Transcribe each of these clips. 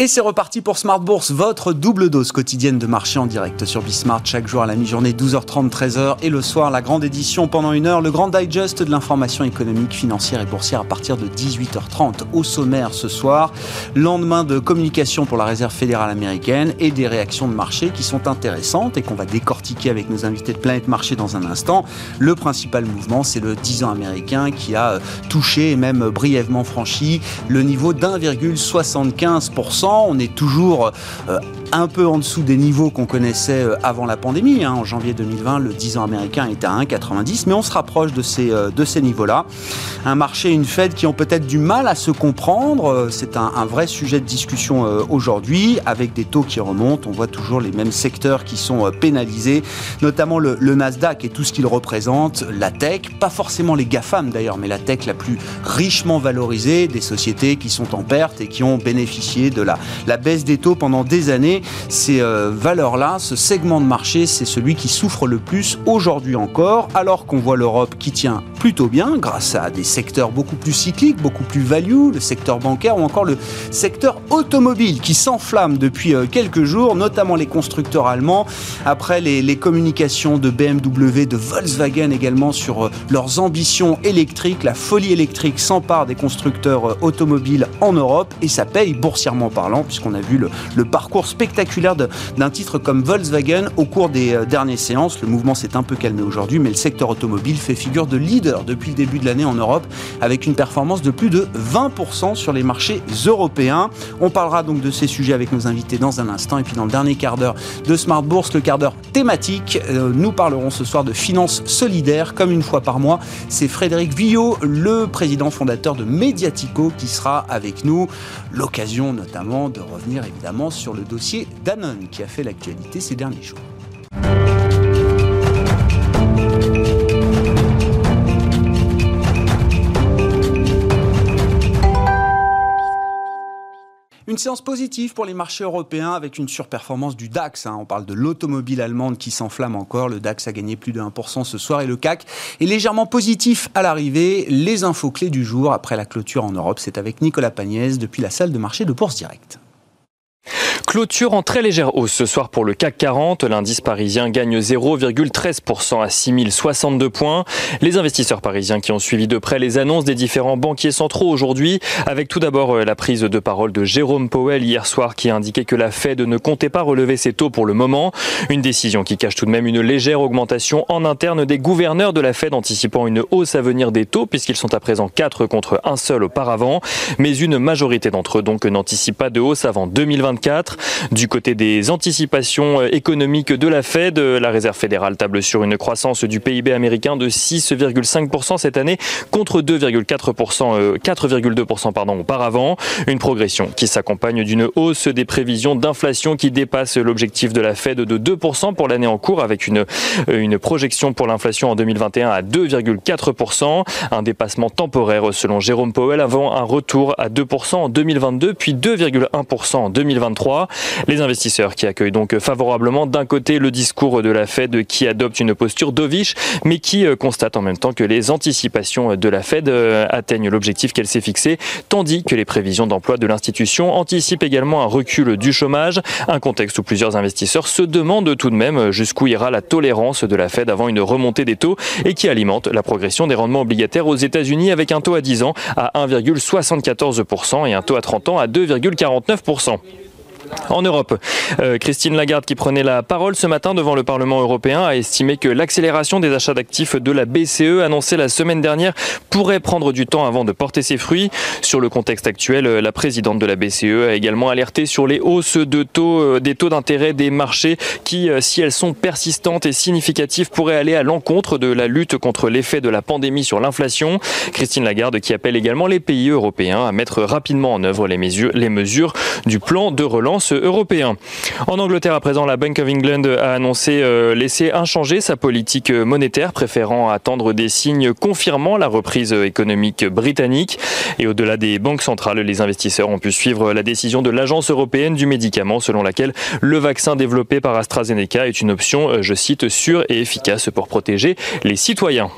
Et c'est reparti pour Smart Bourse, votre double dose quotidienne de marché en direct sur Bismart. Chaque jour à la mi-journée 12h30 13h et le soir la grande édition pendant une heure, le grand digest de l'information économique, financière et boursière à partir de 18h30 au sommaire ce soir, lendemain de communication pour la Réserve fédérale américaine et des réactions de marché qui sont intéressantes et qu'on va décortiquer avec nos invités de Planète Marché dans un instant. Le principal mouvement, c'est le 10 ans américain qui a euh, touché et même brièvement franchi le niveau d'1,75% on est toujours euh, un peu en dessous des niveaux qu'on connaissait euh, avant la pandémie. Hein. En janvier 2020, le 10 ans américain était à 1,90, mais on se rapproche de ces, euh, niveaux-là. Un marché, une Fed qui ont peut-être du mal à se comprendre. C'est un, vrai sujet de discussion aujourd'hui, avec des taux qui remontent. On voit toujours les mêmes secteurs qui sont pénalisés, notamment le, le Nasdaq et tout ce qu'il représente, la tech, pas forcément les GAFAM d'ailleurs, mais la tech la plus richement valorisée, des sociétés qui sont en perte et qui ont bénéficié de la la baisse des taux pendant des années. Ces euh, valeurs-là, ce segment de marché, c'est celui qui souffre le plus aujourd'hui encore, alors qu'on voit l'Europe qui tient plutôt bien grâce à des secteurs beaucoup plus cycliques, beaucoup plus value, le secteur bancaire ou encore le secteur automobile qui s'enflamme depuis euh, quelques jours, notamment les constructeurs allemands, après les, communications de BMW, de Volkswagen également sur euh, leurs ambitions électriques. La folie électrique s'empare des constructeurs automobiles en Europe et ça paye boursièrement puisqu'on a vu le, parcours spectaculaire d'un titre comme Volkswagen au cours des euh, dernières séances. Le mouvement s'est un peu calmé aujourd'hui, mais le secteur automobile fait figure de leader depuis le début de l'année en Europe, avec une performance de plus de 20% sur les marchés européens. On parlera donc de ces sujets avec nos invités dans un instant. Et puis dans le dernier quart d'heure de Smart Bourse, le quart d'heure thématique, euh, nous parlerons ce soir de finances solidaires, comme une fois par mois. C'est Frédéric Villot, le président fondateur de Mediatico, qui sera avec nous. L'occasion notamment de revenir évidemment sur le dossier Danone qui a fait l'actualité ces derniers jours. Une séance positive pour les marchés européens avec une surperformance du DAX. Hein. On parle de l'automobile allemande qui s'enflamme encore. Le DAX a gagné plus de 1% ce soir et le CAC est légèrement positif à l'arrivée. Les infos clés du jour après la clôture en Europe, c'est avec Nicolas Pagnès depuis la salle de marché de Bourse Directe. Clôture en très légère hausse ce soir pour le CAC 40. L'indice parisien gagne 0,13% à 6062 points. Les investisseurs parisiens qui ont suivi de près les annonces des différents banquiers centraux aujourd'hui, avec tout d'abord euh, la prise de parole de Jérôme Powell hier soir qui a indiqué que la Fed ne comptait pas relever ses taux pour le moment. Une décision qui cache tout de même une légère augmentation en interne des gouverneurs de la Fed anticipant une hausse à venir des taux puisqu'ils sont à présent 4 contre un seul auparavant. Mais une majorité d'entre eux donc n'anticipe pas de hausse avant 2024. Du côté des anticipations euh, économiques de la Fed, euh, la Réserve fédérale table sur une croissance du PIB américain de 6,5% cette année contre 2,4%, 4,2% euh, pardon, auparavant. Une progression qui s'accompagne d'une hausse des prévisions d'inflation qui dépasse l'objectif de la Fed de 2% pour l'année en cours avec une, une projection pour l'inflation en 2021 à 2,4%. Un dépassement temporaire selon Jérôme Powell avant un retour à 2% en 2022 puis 2,1% en 2023. Les investisseurs qui accueillent donc favorablement d'un côté le discours de la Fed qui adopte une posture dovish, mais qui euh, constate en même temps que les anticipations de la Fed euh, atteignent l'objectif qu'elle s'est fixé, tandis que les prévisions d'emploi de l'institution anticipent également un recul du chômage, un contexte où plusieurs investisseurs se demandent tout de même jusqu'où ira la tolérance de la Fed avant une remontée des taux et qui alimente la progression des rendements obligataires aux États-Unis avec un taux à 10 ans à 1,74% et un taux à 30 ans à 2,49%. En Europe, euh, Christine Lagarde, qui prenait la parole ce matin devant le Parlement européen, a estimé que l'accélération des achats d'actifs de la BCE annoncée la semaine dernière pourrait prendre du temps avant de porter ses fruits. Sur le contexte actuel, la présidente de la BCE a également alerté sur les hausses de taux, euh, des taux d'intérêt des marchés qui, euh, si elles sont persistantes et significatives, pourraient aller à l'encontre de la lutte contre l'effet de la pandémie sur l'inflation. Christine Lagarde qui appelle également les pays européens à mettre rapidement en œuvre les mesures du plan de relance référence européen. En Angleterre, à présent, la Bank of England a annoncé laisser inchanger sa politique monétaire, préférant attendre des signes confirmant la reprise économique britannique. Et au-delà des banques centrales, les investisseurs ont pu suivre la décision de l'Agence européenne du médicament selon laquelle le vaccin développé par AstraZeneca est une option, je cite, sûre et efficace pour protéger les citoyens.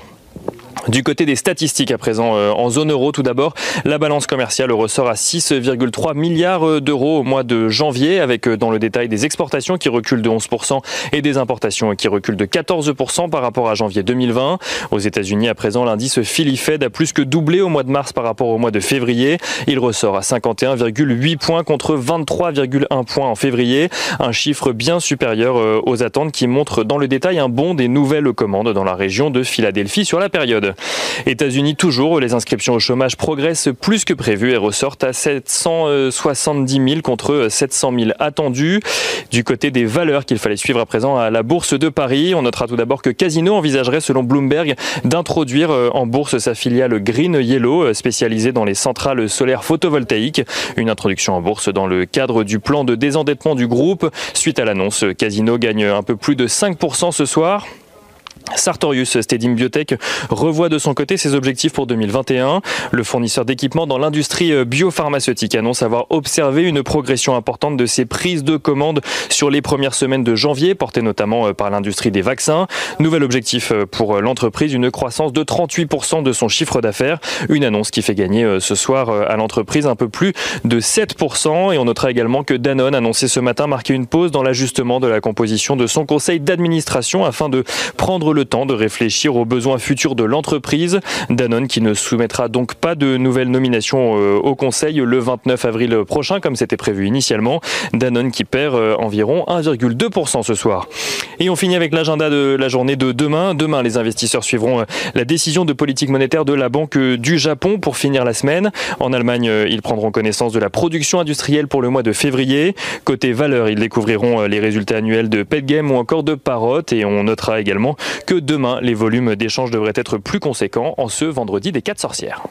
Du côté des statistiques à présent, euh, en zone euro tout d'abord, la balance commerciale ressort à 6,3 milliards euh, d'euros au mois de janvier, avec euh, dans le détail des exportations qui reculent de 11% et des importations qui reculent de 14% par rapport à janvier 2020. Aux États-Unis, à présent, l'indice Philly Fed a plus que doublé au mois de mars par rapport au mois de février. Il ressort à 51,8 points contre 23,1 points en février, un chiffre bien supérieur aux attentes qui montre dans le détail un bond des nouvelles commandes dans la région de Philadelphie sur la période. États-Unis toujours, les inscriptions au chômage progressent plus que prévu et ressortent à 770 000 contre 700 000 attendus. Du côté des valeurs qu'il fallait suivre à présent à la bourse de Paris, on notera tout d'abord que Casino envisagerait selon Bloomberg d'introduire euh, en bourse sa filiale Green Yellow euh, spécialisée dans les centrales solaires photovoltaïques. Une introduction en bourse dans le cadre du plan de désendettement du groupe. Suite à l'annonce, Casino gagne un peu plus de 5% ce soir. Sartorius Stadium Biotech revoit de son côté ses objectifs pour 2021. Le fournisseur d'équipements dans l'industrie euh, biopharmaceutique annonce avoir observé une progression importante de ses prises de commandes sur les premières semaines de janvier, portées notamment euh, par l'industrie des vaccins. Nouvel objectif euh, pour l'entreprise, une croissance de 38% de son chiffre d'affaires. Une annonce qui fait gagner ce soir à l'entreprise un peu plus de 7%. Et on notera également que Danone annoncé ce matin marquer une pause dans l'ajustement de la composition de son conseil d'administration afin de prendre le le temps de réfléchir aux besoins futurs de l'entreprise. Danone qui ne soumettra donc pas de nouvelles nominations euh, au Conseil le 29 avril prochain comme c'était prévu initialement. Danone qui perd euh, environ 1,2% ce soir. Et on finit avec l'agenda de la journée de demain. Demain, les investisseurs suivront euh, la décision de politique monétaire de la Banque du Japon pour finir la semaine. En Allemagne, ils prendront connaissance de la production industrielle pour le mois de février. Côté valeur, ils découvriront les résultats annuels de Petgame ou encore de Parrot et on notera également que demain, les volumes d'échanges devraient être plus conséquents en ce vendredi des 4 sorcières.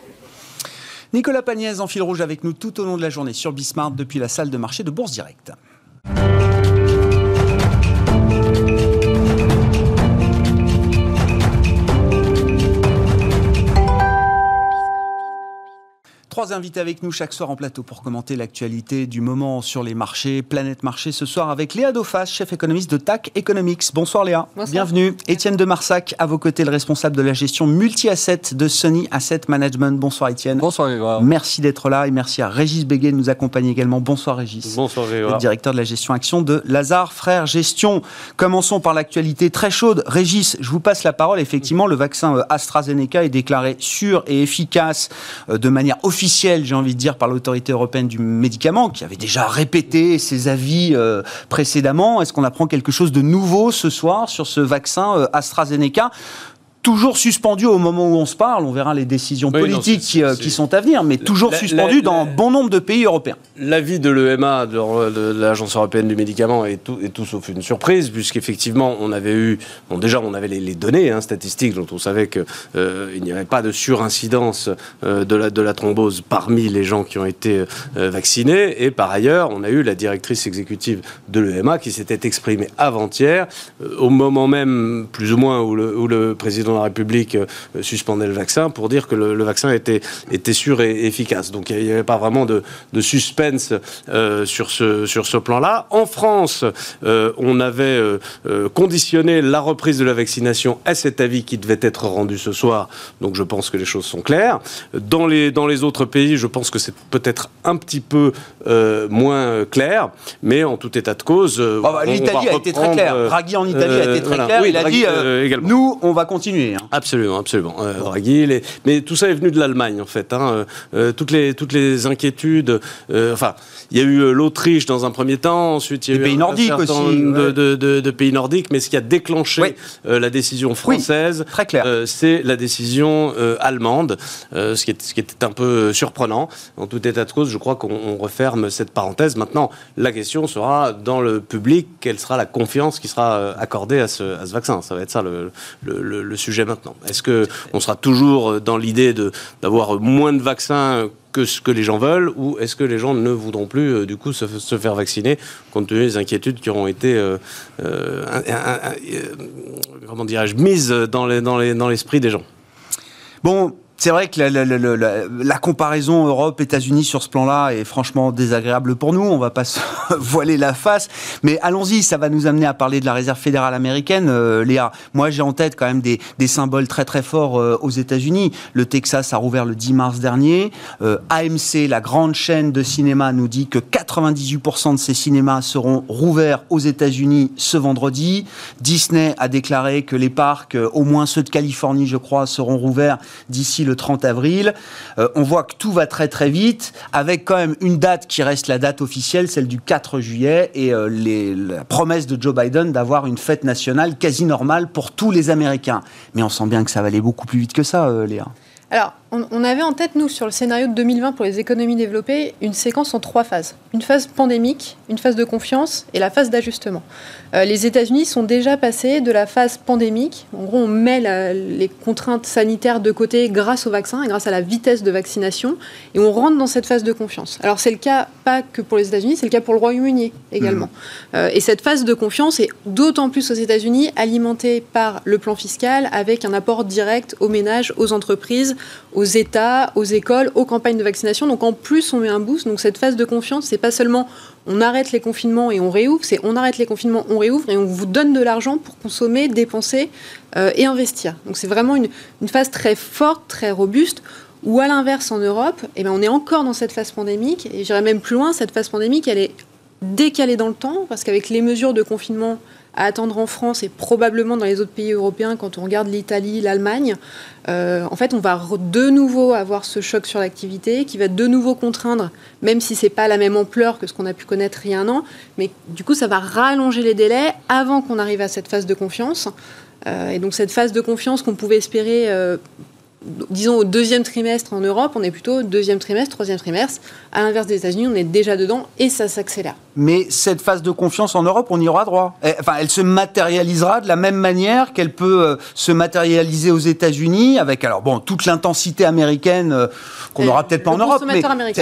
Nicolas Pagnès en fil rouge avec nous tout au long de la journée sur Bismarck depuis la salle de marché de Bourse Directe. Trois invités avec nous chaque soir en plateau pour commenter l'actualité du moment sur les marchés. Planète Marché ce soir avec Léa Dauphas, chef économiste de TAC Economics. Bonsoir Léa. Bienvenue. Étienne de Marsac, à vos côtés, le responsable de la gestion multi-asset de Sony Asset Management. Bonsoir Étienne. Bonsoir Grégoire. Merci d'être là et merci à Régis Béguet de nous accompagner également. Bonsoir Régis. Bonsoir Grégoire. Le directeur de la gestion action de Lazare Frères Gestion. Commençons par l'actualité très chaude. Régis, je vous passe la parole. Effectivement, le vaccin euh, AstraZeneca est déclaré sûr et efficace euh, de manière officielle j'ai envie de dire, par l'autorité européenne du médicament, qui avait déjà répété ses avis euh, précédemment. Est-ce qu'on apprend quelque chose de nouveau ce soir sur ce vaccin euh, AstraZeneca? Toujours suspendu au moment où on se parle. On verra les décisions politiques euh, qui, sont à venir, mais toujours suspendu dans bon nombre de pays européens. L'avis de l'EMA, de, l'Agence européenne du médicament, est tout, est tout sauf une surprise, puisqu'effectivement, on avait eu, bon, déjà, on avait les, données hein, statistiques dont on savait qu'il euh, n'y avait pas de surincidence euh, de, la, de la thrombose parmi les gens qui ont été vaccinés. Et par ailleurs, on a eu la directrice exécutive de l'EMA qui s'était exprimée avant-hier, au moment même, plus ou moins, où le, où le président la République euh, suspendait le vaccin pour dire que le, vaccin était, était sûr et efficace. Donc il n'y avait pas vraiment de, suspense euh, sur ce, sur ce plan-là. En France, euh, on avait conditionné la reprise de la vaccination à cet avis qui devait être rendu ce soir. Donc je pense que les choses sont claires. Dans les, dans les autres pays, je pense que c'est peut-être un petit peu moins clair, mais en tout état de cause. Bah, L'Italie a été très clair. Draghi en Italie a été très clair. il a dit nous, on va continuer Hein. Absolument, absolument. Euh, mais tout ça est venu de l'Allemagne en fait. Hein. Euh, euh, toutes les toutes les inquiétudes. enfin, il y a eu l'Autriche dans un premier temps, ensuite il y a eu pays nordiques aussi, de, de, pays nordiques. Mais ce qui a déclenché la décision française, très clair, c'est la décision allemande, ce qui, est, ce qui était un peu surprenant. En tout état de cause, je crois qu'on referme cette parenthèse. Maintenant, la question sera dans le public, quelle sera la confiance qui sera accordée à ce, à ce vaccin. Ça va être ça le, le, le, le sujet maintenant. Est-ce qu'on sera toujours dans l'idée d'avoir moins de vaccins que ce que les gens veulent ou est-ce que les gens ne voudront plus euh, du coup se, faire vacciner compte tenu des inquiétudes qui auront été euh, euh, comment dirais-je mises dans l'esprit des gens? Bon, c'est vrai que la, comparaison Europe-États-Unis sur ce plan-là est franchement désagréable pour nous. On va pas se voiler la face, mais allons-y. Ça va nous amener à parler de la Réserve fédérale américaine, euh, Léa. Moi, j'ai en tête quand même des, symboles très très forts euh, aux États-Unis. Le Texas a rouvert le 10 mars dernier. Euh, AMC, la grande chaîne de cinéma, nous dit que 98% de ces cinémas seront rouverts aux États-Unis ce vendredi. Disney a déclaré que les parcs, au moins ceux de Californie, je crois, seront rouverts d'ici le 30 avril. Euh, on voit que tout va très très vite, avec quand même une date qui reste la date officielle, celle du 4 juillet, et euh, les, la promesse de Joe Biden d'avoir une fête nationale quasi normale pour tous les Américains. Mais on sent bien que ça va aller beaucoup plus vite que ça, euh, Léa. Alors, on, avait en tête, nous, sur le scénario de 2020 pour les économies développées, une séquence en trois phases. Une phase pandémique, une phase de confiance et la phase d'ajustement. Euh, les États-Unis sont déjà passés de la phase pandémique. En gros, on met les contraintes sanitaires de côté grâce au vaccin et grâce à la vitesse de vaccination. Et on rentre dans cette phase de confiance. Alors, c'est le cas pas que pour les États-Unis, c'est le cas pour le Royaume-Uni également. Mmh. Euh, et cette phase de confiance est d'autant plus aux États-Unis alimentée par le plan fiscal avec un apport direct aux ménages, aux entreprises, aux États, aux écoles, aux campagnes de vaccination. Donc en plus, on met un boost. Donc cette phase de confiance, c'est pas seulement on arrête les confinements et on réouvre, c'est on arrête les confinements, on réouvre et on vous donne de l'argent pour consommer, dépenser euh, et investir. Donc c'est vraiment une, phase très forte, très robuste. Ou à l'inverse, en Europe, eh ben, on est encore dans cette phase pandémique. Et j'irais même plus loin, cette phase pandémique, elle est décalée dans le temps, parce qu'avec les mesures de confinement attendre en France et probablement dans les autres pays européens quand on regarde l'Italie, l'Allemagne, euh, en fait, on va de nouveau avoir ce choc sur l'activité qui va de nouveau contraindre, même si c'est pas la même ampleur que ce qu'on a pu connaître il y a un an, mais du coup, ça va rallonger les délais avant qu'on arrive à cette phase de confiance. Euh, et donc cette phase de confiance qu'on pouvait espérer euh, disons au deuxième trimestre en Europe, on est plutôt deuxième trimestre, troisième trimestre. À l'inverse des États-Unis, on est déjà dedans et ça s'accélère. Mais cette phase de confiance en Europe, on y aura droit. Eh, enfin, elle se matérialisera de la même manière qu'elle peut euh, se matérialiser aux États-Unis, avec alors bon toute l'intensité américaine euh, qu'on n'aura peut-être pas en Europe, mais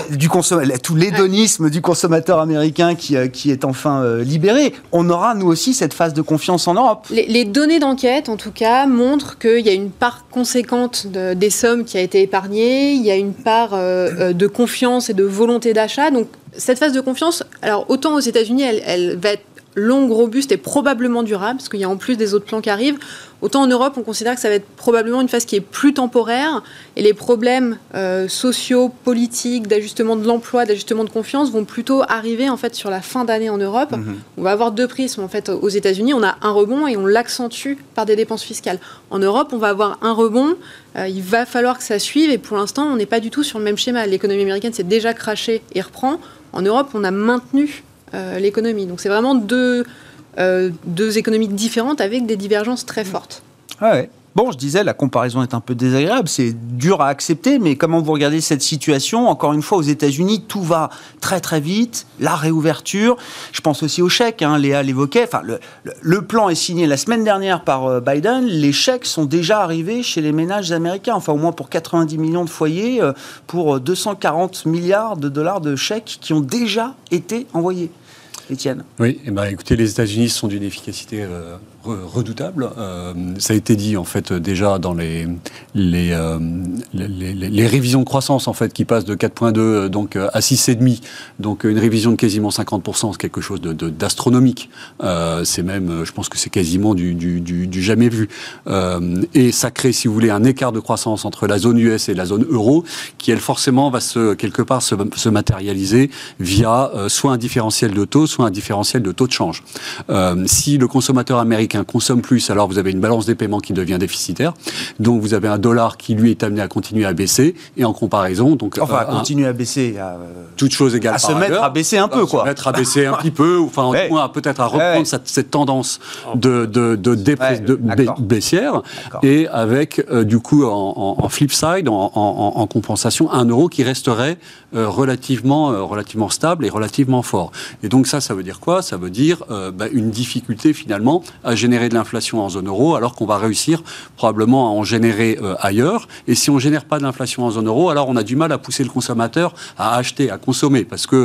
du consommateur, tout l'hédonisme du consommateur américain qui, euh, qui est enfin libéré. On aura nous aussi cette phase de confiance en Europe. Les, les données d'enquête, en tout cas, montrent qu'il y a une part conséquente de des sommes qui a été épargnée, il y a une part euh, euh, de confiance et de volonté d'achat. Donc cette phase de confiance, autant aux États-Unis, elle va être longue, robuste et probablement durable, parce qu'il y a en plus des autres plans qui arrivent. Autant en Europe, on considère que ça va être probablement une phase qui est plus temporaire, et les problèmes euh, sociaux, politiques, d'ajustement de l'emploi, d'ajustement de confiance vont plutôt arriver en fait sur la fin d'année en Europe. Mhm. On va avoir deux prismes en fait aux États-Unis. On a un rebond et on l'accentue par des dépenses fiscales. En Europe, on va avoir un rebond. Euh, il va falloir que ça suive, et pour l'instant, on n'est pas du tout sur le même schéma. L'économie américaine s'est déjà crachée et reprend. En Europe, on a maintenu euh, l'économie. Donc c'est vraiment deux, euh, deux économies différentes avec des divergences très fortes. Ah ouais. Bon, je disais, la comparaison est un peu désagréable, c'est dur à accepter, mais comment vous regardez cette situation? Encore une fois, aux États-Unis, tout va très très vite, la réouverture. Je pense aussi aux chèques, hein, Léa l'évoquait. Enfin, le, le, plan est signé la semaine dernière par euh, Biden. Les chèques sont déjà arrivés chez les ménages américains, enfin au moins pour 90 millions de foyers, pour 240 milliards de dollars de chèques qui ont déjà été envoyés. Oui, eh ben, écoutez, les États-Unis sont d'une efficacité euh, redoutable. Euh, ça a été dit en fait déjà dans les les, euh, les, révisions de croissance en fait qui passent de 4.2 donc à 6,5, donc une révision de quasiment 50%, c'est quelque chose de, d'astronomique. c'est même, je pense que c'est quasiment du, du, jamais vu. et ça crée, si vous voulez, un écart de croissance entre la zone US et la zone euro, qui elle forcément va se quelque part se matérialiser via soit un différentiel de taux, soit un différentiel de taux de change. si le consommateur américain consomme plus, alors vous avez une balance des paiements qui devient déficitaire. Donc vous avez un dollar qui lui est amené à continuer à baisser. Et en comparaison, donc enfin à euh, continuer à baisser, à, euh, toute chose égale à se mettre à baisser un peu, quoi. Se mettre à baisser un petit peu, enfin en tout cas peut-être à reprendre cette, tendance de de, de, de baissière et avec euh, du coup en, flip side, en, en, compensation, un euro qui resterait relativement relativement stable et relativement fort. Et donc ça, ça veut dire quoi? Ça veut dire euh, bah, une difficulté finalement à générer de l'inflation en zone euro, alors qu'on va réussir probablement à en générer euh, ailleurs. Et si on génère pas d'inflation en zone euro, alors on a du mal à pousser le consommateur à acheter, à consommer, parce que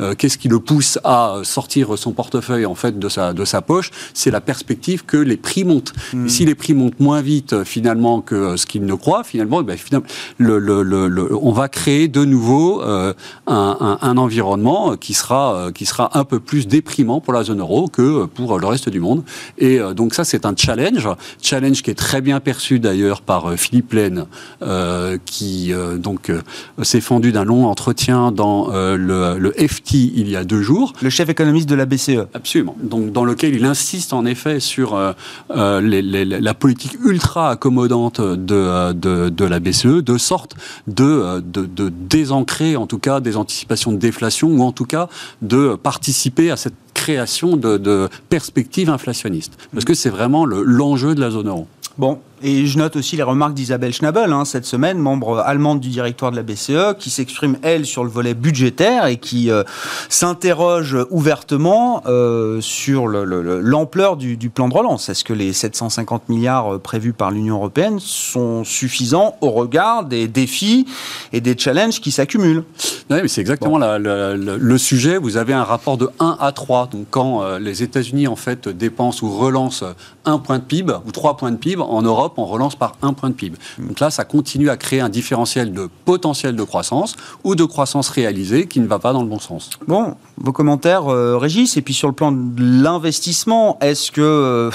euh, qu'est-ce qui le pousse à sortir son portefeuille en fait de sa de sa poche? C'est la perspective que les prix montent. Hmm. Et si les prix montent moins vite finalement que ce qu'il ne croit, finalement, eh ben, finalement le, le, le, le- on va créer de nouveau euh, un, un, un environnement qui sera euh, qui sera un peu plus déprimant pour la zone euro que pour le reste du monde. Et euh, donc ça, c'est un challenge, challenge qui est très bien perçu d'ailleurs par euh, Philippe Laine, euh, qui euh, donc euh, s'est fendu d'un long entretien dans le, le FT il y a deux jours. Le chef économiste de la. BCE. Absolument. Donc, dans lequel il insiste en effet sur les- les- la politique ultra accommodante de, de, de la BCE, de sorte de, de, de désancrer en tout cas des anticipations de déflation ou en tout cas de participer à cette création de, perspectives inflationnistes. Parce que c'est vraiment le- l'enjeu de la zone euro. Et je note aussi les remarques d'Isabelle Schnabel, hein, cette semaine, membre allemande du directoire de la BCE, qui s'exprime, elle, sur le volet budgétaire et qui euh, s'interroge ouvertement euh, sur le- le- le- l'ampleur du, du plan de relance. Est-ce que les 750 milliards euh, prévus par l'Union européenne sont suffisants au regard des défis et des challenges qui s'accumulent? Oui, mais c'est exactement la- la- la- le sujet. Vous avez un rapport de 1 à 3. Donc, quand euh, les États-Unis, en fait, dépensent ou relancent un point de PIB ou trois points de PIB, en Europe, on relance par un point de PIB. Donc là, ça continue à créer un différentiel de potentiel de croissance ou de croissance réalisée qui ne va pas dans le bon sens. Bon, vos commentaires, euh, Régis, et puis sur le plan de l'investissement, est-ce que euh,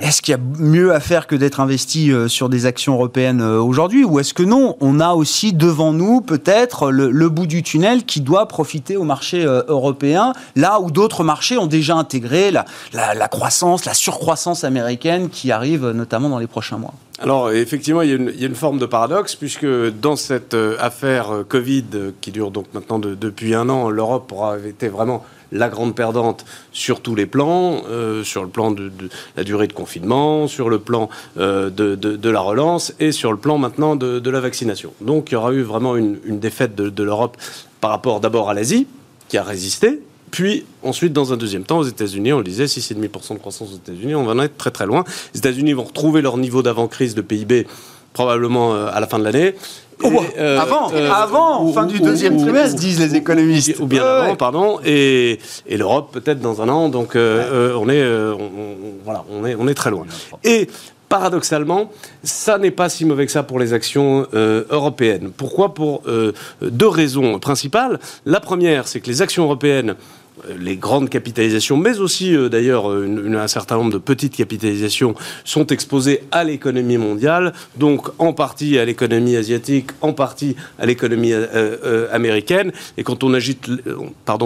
est-ce qu'il y a mieux à faire que d'être investi euh, sur des actions européennes euh, aujourd'hui, ou est-ce que non, on a aussi devant nous peut-être le, bout du tunnel qui doit profiter au marché européen, là où d'autres marchés ont déjà intégré la, la- croissance, la surcroissance américaine qui arrive notamment dans les prochains Alors, effectivement, il y, a une, forme de paradoxe, puisque dans cette euh, affaire euh, Covid, euh, qui dure donc maintenant de- depuis un an, l'Europe aura été vraiment la grande perdante sur tous les plans, sur le plan de, la durée de confinement, sur le plan de, la relance et sur le plan maintenant de, la vaccination. Donc, il y aura eu vraiment une, défaite de l'Europe par rapport d'abord à l'Asie, qui a résisté, puis ensuite, dans un deuxième temps, aux États-Unis, on le disait, 6,5% de croissance aux États-Unis, on va en être très très loin. Les États-Unis vont retrouver leur niveau d'avant-crise de PIB probablement euh, à la fin de l'année. Oh, bah, Et, euh, avant, euh, avant, ou- fin du deuxième ou- trimestre, disent les économistes. Ou bien avant, ouais. pardon, et, et l'Europe peut-être dans un an. Donc on est, on, on- voilà, on est, on est très loin. Et paradoxalement, ça n'est pas si mauvais que ça pour les actions euh, européennes. Pourquoi? Pour euh, deux raisons principales. La première, c'est que les actions européennes les grandes capitalisations, mais aussi euh, d'ailleurs euh, un certain nombre de petites capitalisations sont exposées à l'économie mondiale, donc en partie à l'économie asiatique, en partie à l'économie euh, américaine. Et quand on,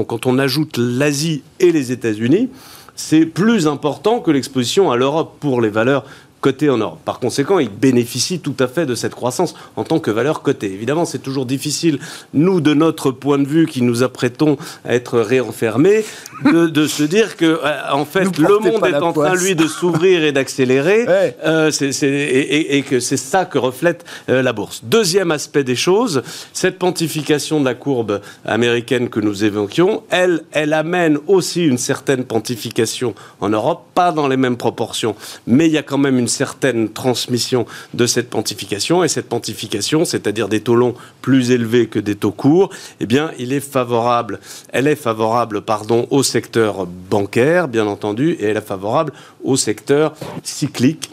quand on ajoute l'Asie et les États-Unis, c'est plus important que l'exposition à l'Europe pour les valeurs cotées en Europe. Par conséquent, ils bénéficient tout à fait de cette croissance en tant que valeur cotée. Évidemment, c'est toujours difficile, nous, de notre point de vue, qui nous apprêtons à être réenfermés, de, de se dire que, euh, en fait, le monde est en train, lui, de s'ouvrir et d'accélérer, Ouais. euh, et, et- et que c'est ça que reflète euh, la bourse. Deuxième aspect des choses, cette pontification de la courbe américaine que nous évoquions, elle, elle amène aussi une certaine pontification en Europe, pas dans les mêmes proportions, mais il y a quand même une certaine transmission de cette pontification, et cette pontification, c'est-à-dire des taux longs plus élevés que des taux courts, eh bien, il est favorable, elle est favorable, au secteur bancaire, bien entendu, et elle est favorable au secteur cyclique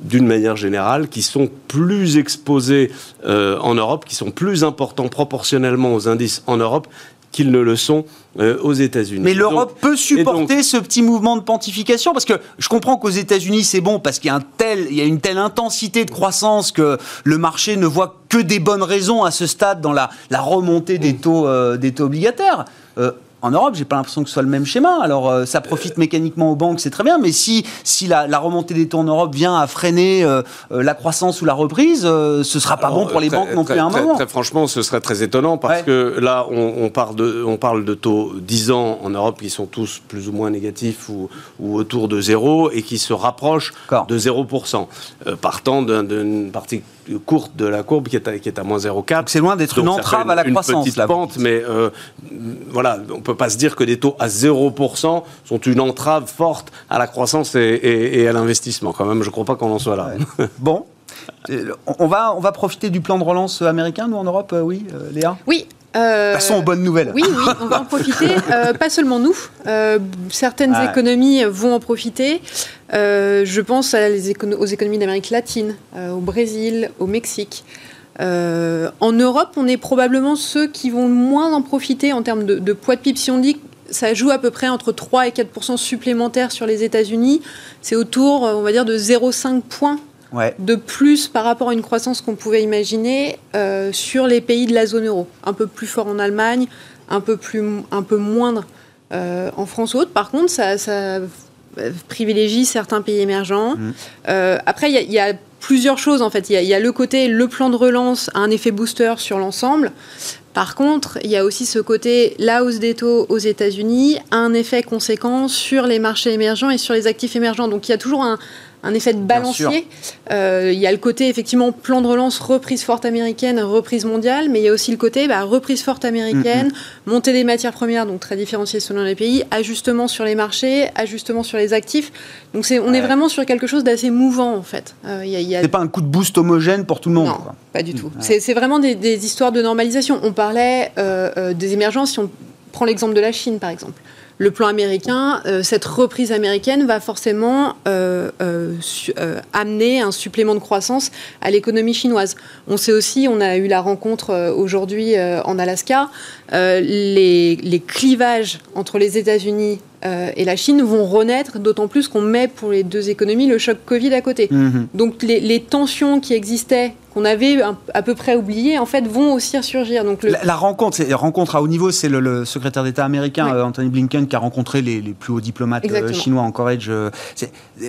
d'une manière générale, qui sont plus exposés euh, en Europe, qui sont plus importants proportionnellement aux indices en Europe qu'ils ne le sont euh, aux États-Unis. Mais l'Europe peut donc- supporter ce petit mouvement de pontification parce que je comprends qu'aux États-Unis c'est bon parce qu'il y a un tel, il y a une telle intensité de croissance que le marché ne voit que des bonnes raisons à ce stade dans la, la remontée des taux, euh, des taux obligataires. Euh, en Europe, j'ai pas l'impression que ce soit le même schéma. Alors, euh, ça profite mécaniquement aux banques, c'est très bien. Mais si, si la, la remontée des taux en Europe vient à freiner euh, euh, la croissance ou la reprise, ce sera pas Alors, bon pour les très- banques non très- plus à un très- moment. Très franchement, ce serait très étonnant parce Ouais. que là, on, on parle de, on parle de taux 10 ans en Europe qui sont tous plus ou moins négatifs ou, ou autour de zéro et qui se rapprochent de 0%, euh, partant d'un- d'une partie courte de la courbe qui est à, qui est à moins 0,4. C'est loin d'être une entrave à la croissance. Une petite pente, mais euh, voilà, on ne peut pas se dire que des taux à 0% sont une entrave forte à la croissance et, à l'investissement. Quand même, je ne crois pas qu'on en soit là. bon, euh, on va, on va profiter du plan de relance américain, nous, en Europe, euh, oui, Léa? Oui, euh, Passons aux bonnes nouvelles. Oui, oui, on va en profiter. Euh, pas seulement nous. Euh, certaines ah économies vont en profiter. je pense aux économies d'Amérique latine, au Brésil, au Mexique. en Europe, on est probablement ceux qui vont moins en profiter en termes de, de poids de pipe. Si on dit ça joue à peu près entre 3 et 4 supplémentaires sur les États-Unis, c'est autour, on va dire, de 0,5 points de plus par rapport à une croissance qu'on pouvait imaginer euh, sur les pays de la zone euro. Un peu plus fort en Allemagne, un peu, plus, un peu moindre euh, en France ou autre. Par contre, ça, privilégie certains pays émergents. Mmh. Euh, après, il y, a plusieurs choses en fait. Il y, a le côté, le plan de relance a un effet booster sur l'ensemble. Par contre, il y a aussi ce côté, la hausse des taux aux États-Unis a un effet conséquent sur les marchés émergents et sur les actifs émergents. Donc il y a toujours un, un effet de balancier. Euh, il y a le côté effectivement plan de relance, reprise forte américaine, reprise mondiale, mais il y a aussi le côté bah, reprise forte américaine, montée des matières premières, donc très différenciée selon les pays, ajustement sur les marchés, ajustement sur les actifs. Donc on est vraiment sur quelque chose d'assez mouvant en fait. Euh, c'est pas un coup de boost homogène pour tout le monde. Non, pas du tout. C'est, vraiment des, histoires de normalisation. On parlait euh, des émergences, si on prend l'exemple de la Chine par exemple le plan américain, euh, cette reprise américaine va forcément euh, euh, amener un supplément de croissance à l'économie chinoise. On sait aussi, on a eu la rencontre aujourd'hui en Alaska, les, les, clivages entre les États-Unis et la Chine vont renaître, d'autant plus qu'on met pour les deux économies le choc Covid à côté. Mhm. Donc les, les tensions qui existaient qu'on avait à peu près oublié, en fait, vont aussi ressurgir. Donc la, rencontre, la rencontre à haut niveau, c'est le, secrétaire d'État américain, euh, Anthony Blinken, qui a rencontré les, plus hauts diplomates euh, chinois en Corée.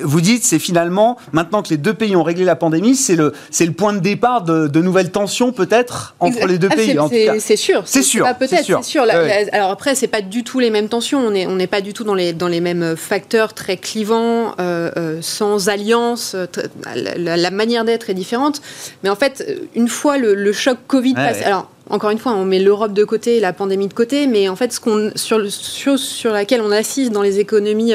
vous dites, c'est finalement, maintenant que les deux pays ont réglé la pandémie, c'est le, le point de départ de, nouvelles tensions, peut-être, entre les deux ah, pays. C'est sûr. C'est sûr. Peut-être, c'est sûr. alors après, c'est pas du tout les mêmes tensions. On n'est on pas du tout dans les, dans les mêmes facteurs très clivants, euh, sans alliance. La, la manière d'être est différente. Mais en fait, une fois le, choc Covid passe, alors encore une fois, on met l'Europe de côté, la pandémie de côté, mais en fait, ce qu'on, sur, chose sur laquelle on assiste dans les économies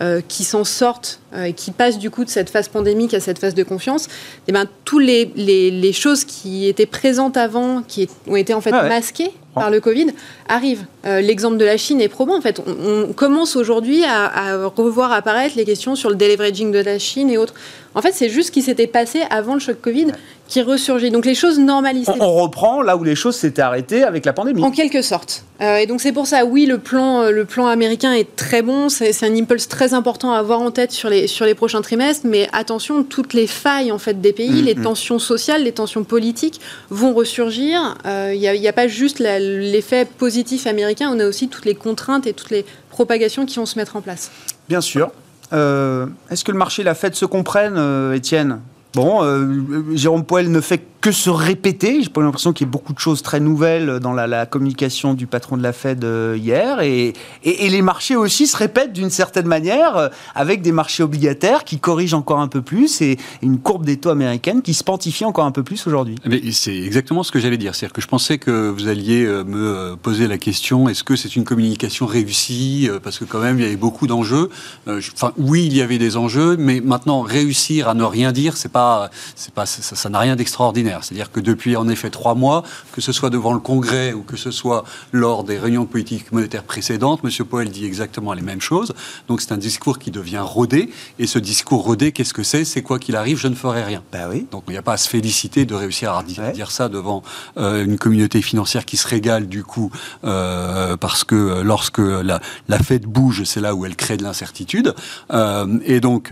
euh, qui s'en sortent euh, et qui passent du coup de cette phase pandémique à cette phase de confiance, eh ben, tous les, les, choses qui étaient présentes avant, qui ont été en fait ah masquées par le Covid, arrivent. Euh, l'exemple de la Chine est probant. En fait, on, commence aujourd'hui à, à, revoir apparaître les questions sur le deleveraging de la Chine et autres. En fait, c'est juste ce qui s'était passé avant le choc Covid qui ressurgit. Donc les choses normalisent. On, reprend là où les choses s'étaient arrêtées avec la pandémie. En quelque sorte. Euh, et donc c'est pour ça, oui, le plan, euh, le plan américain est très bon. C'est un impulse très important à avoir en tête sur les, sur les prochains trimestres. Mais attention, toutes les failles en fait des pays, les mm-hmm. tensions sociales, les tensions politiques vont ressurgir. Euh, il n'y a, a, pas juste l'effet positif américain. On a aussi toutes les contraintes et toutes les propagations qui vont se mettre en place. Bien sûr. Est-ce que le marché et la Fed se comprennent, Étienne? Bon, euh, Jérôme Poel ne fait que se répéter. J'ai pas l'impression qu'il y ait beaucoup de choses très nouvelles dans la, communication du patron de la Fed euh, hier. Et, les marchés aussi se répètent d'une certaine manière, euh, avec des marchés obligataires qui corrigent encore un peu plus et une courbe des taux américaines qui se quantifie encore un peu plus aujourd'hui. Eh c'est exactement ce que j'allais dire. C'est-à-dire que je pensais que vous alliez me poser la question est-ce que c'est une communication réussie Parce que quand même, il y avait beaucoup d'enjeux. Enfin, oui, il y avait des enjeux, mais maintenant, réussir à ne rien dire, c'est pas, c'est pas, ça n'a rien d'extraordinaire. C'est-à-dire que depuis en effet trois mois, que ce soit devant le Congrès ou que ce soit lors des réunions de politique monétaire précédentes, M. Powell dit exactement les mêmes choses. Donc c'est un discours qui devient rodé. Et ce discours rodé, qu'est-ce que c'est? C'est quoi qu'il arrive, je ne ferai rien. Ben oui. Donc il n'y a pas à se féliciter de réussir à dire, ça devant euh, une communauté financière qui se régale du coup, euh, parce que lorsque la, la Fed bouge, c'est là où elle crée de l'incertitude. Euh, et donc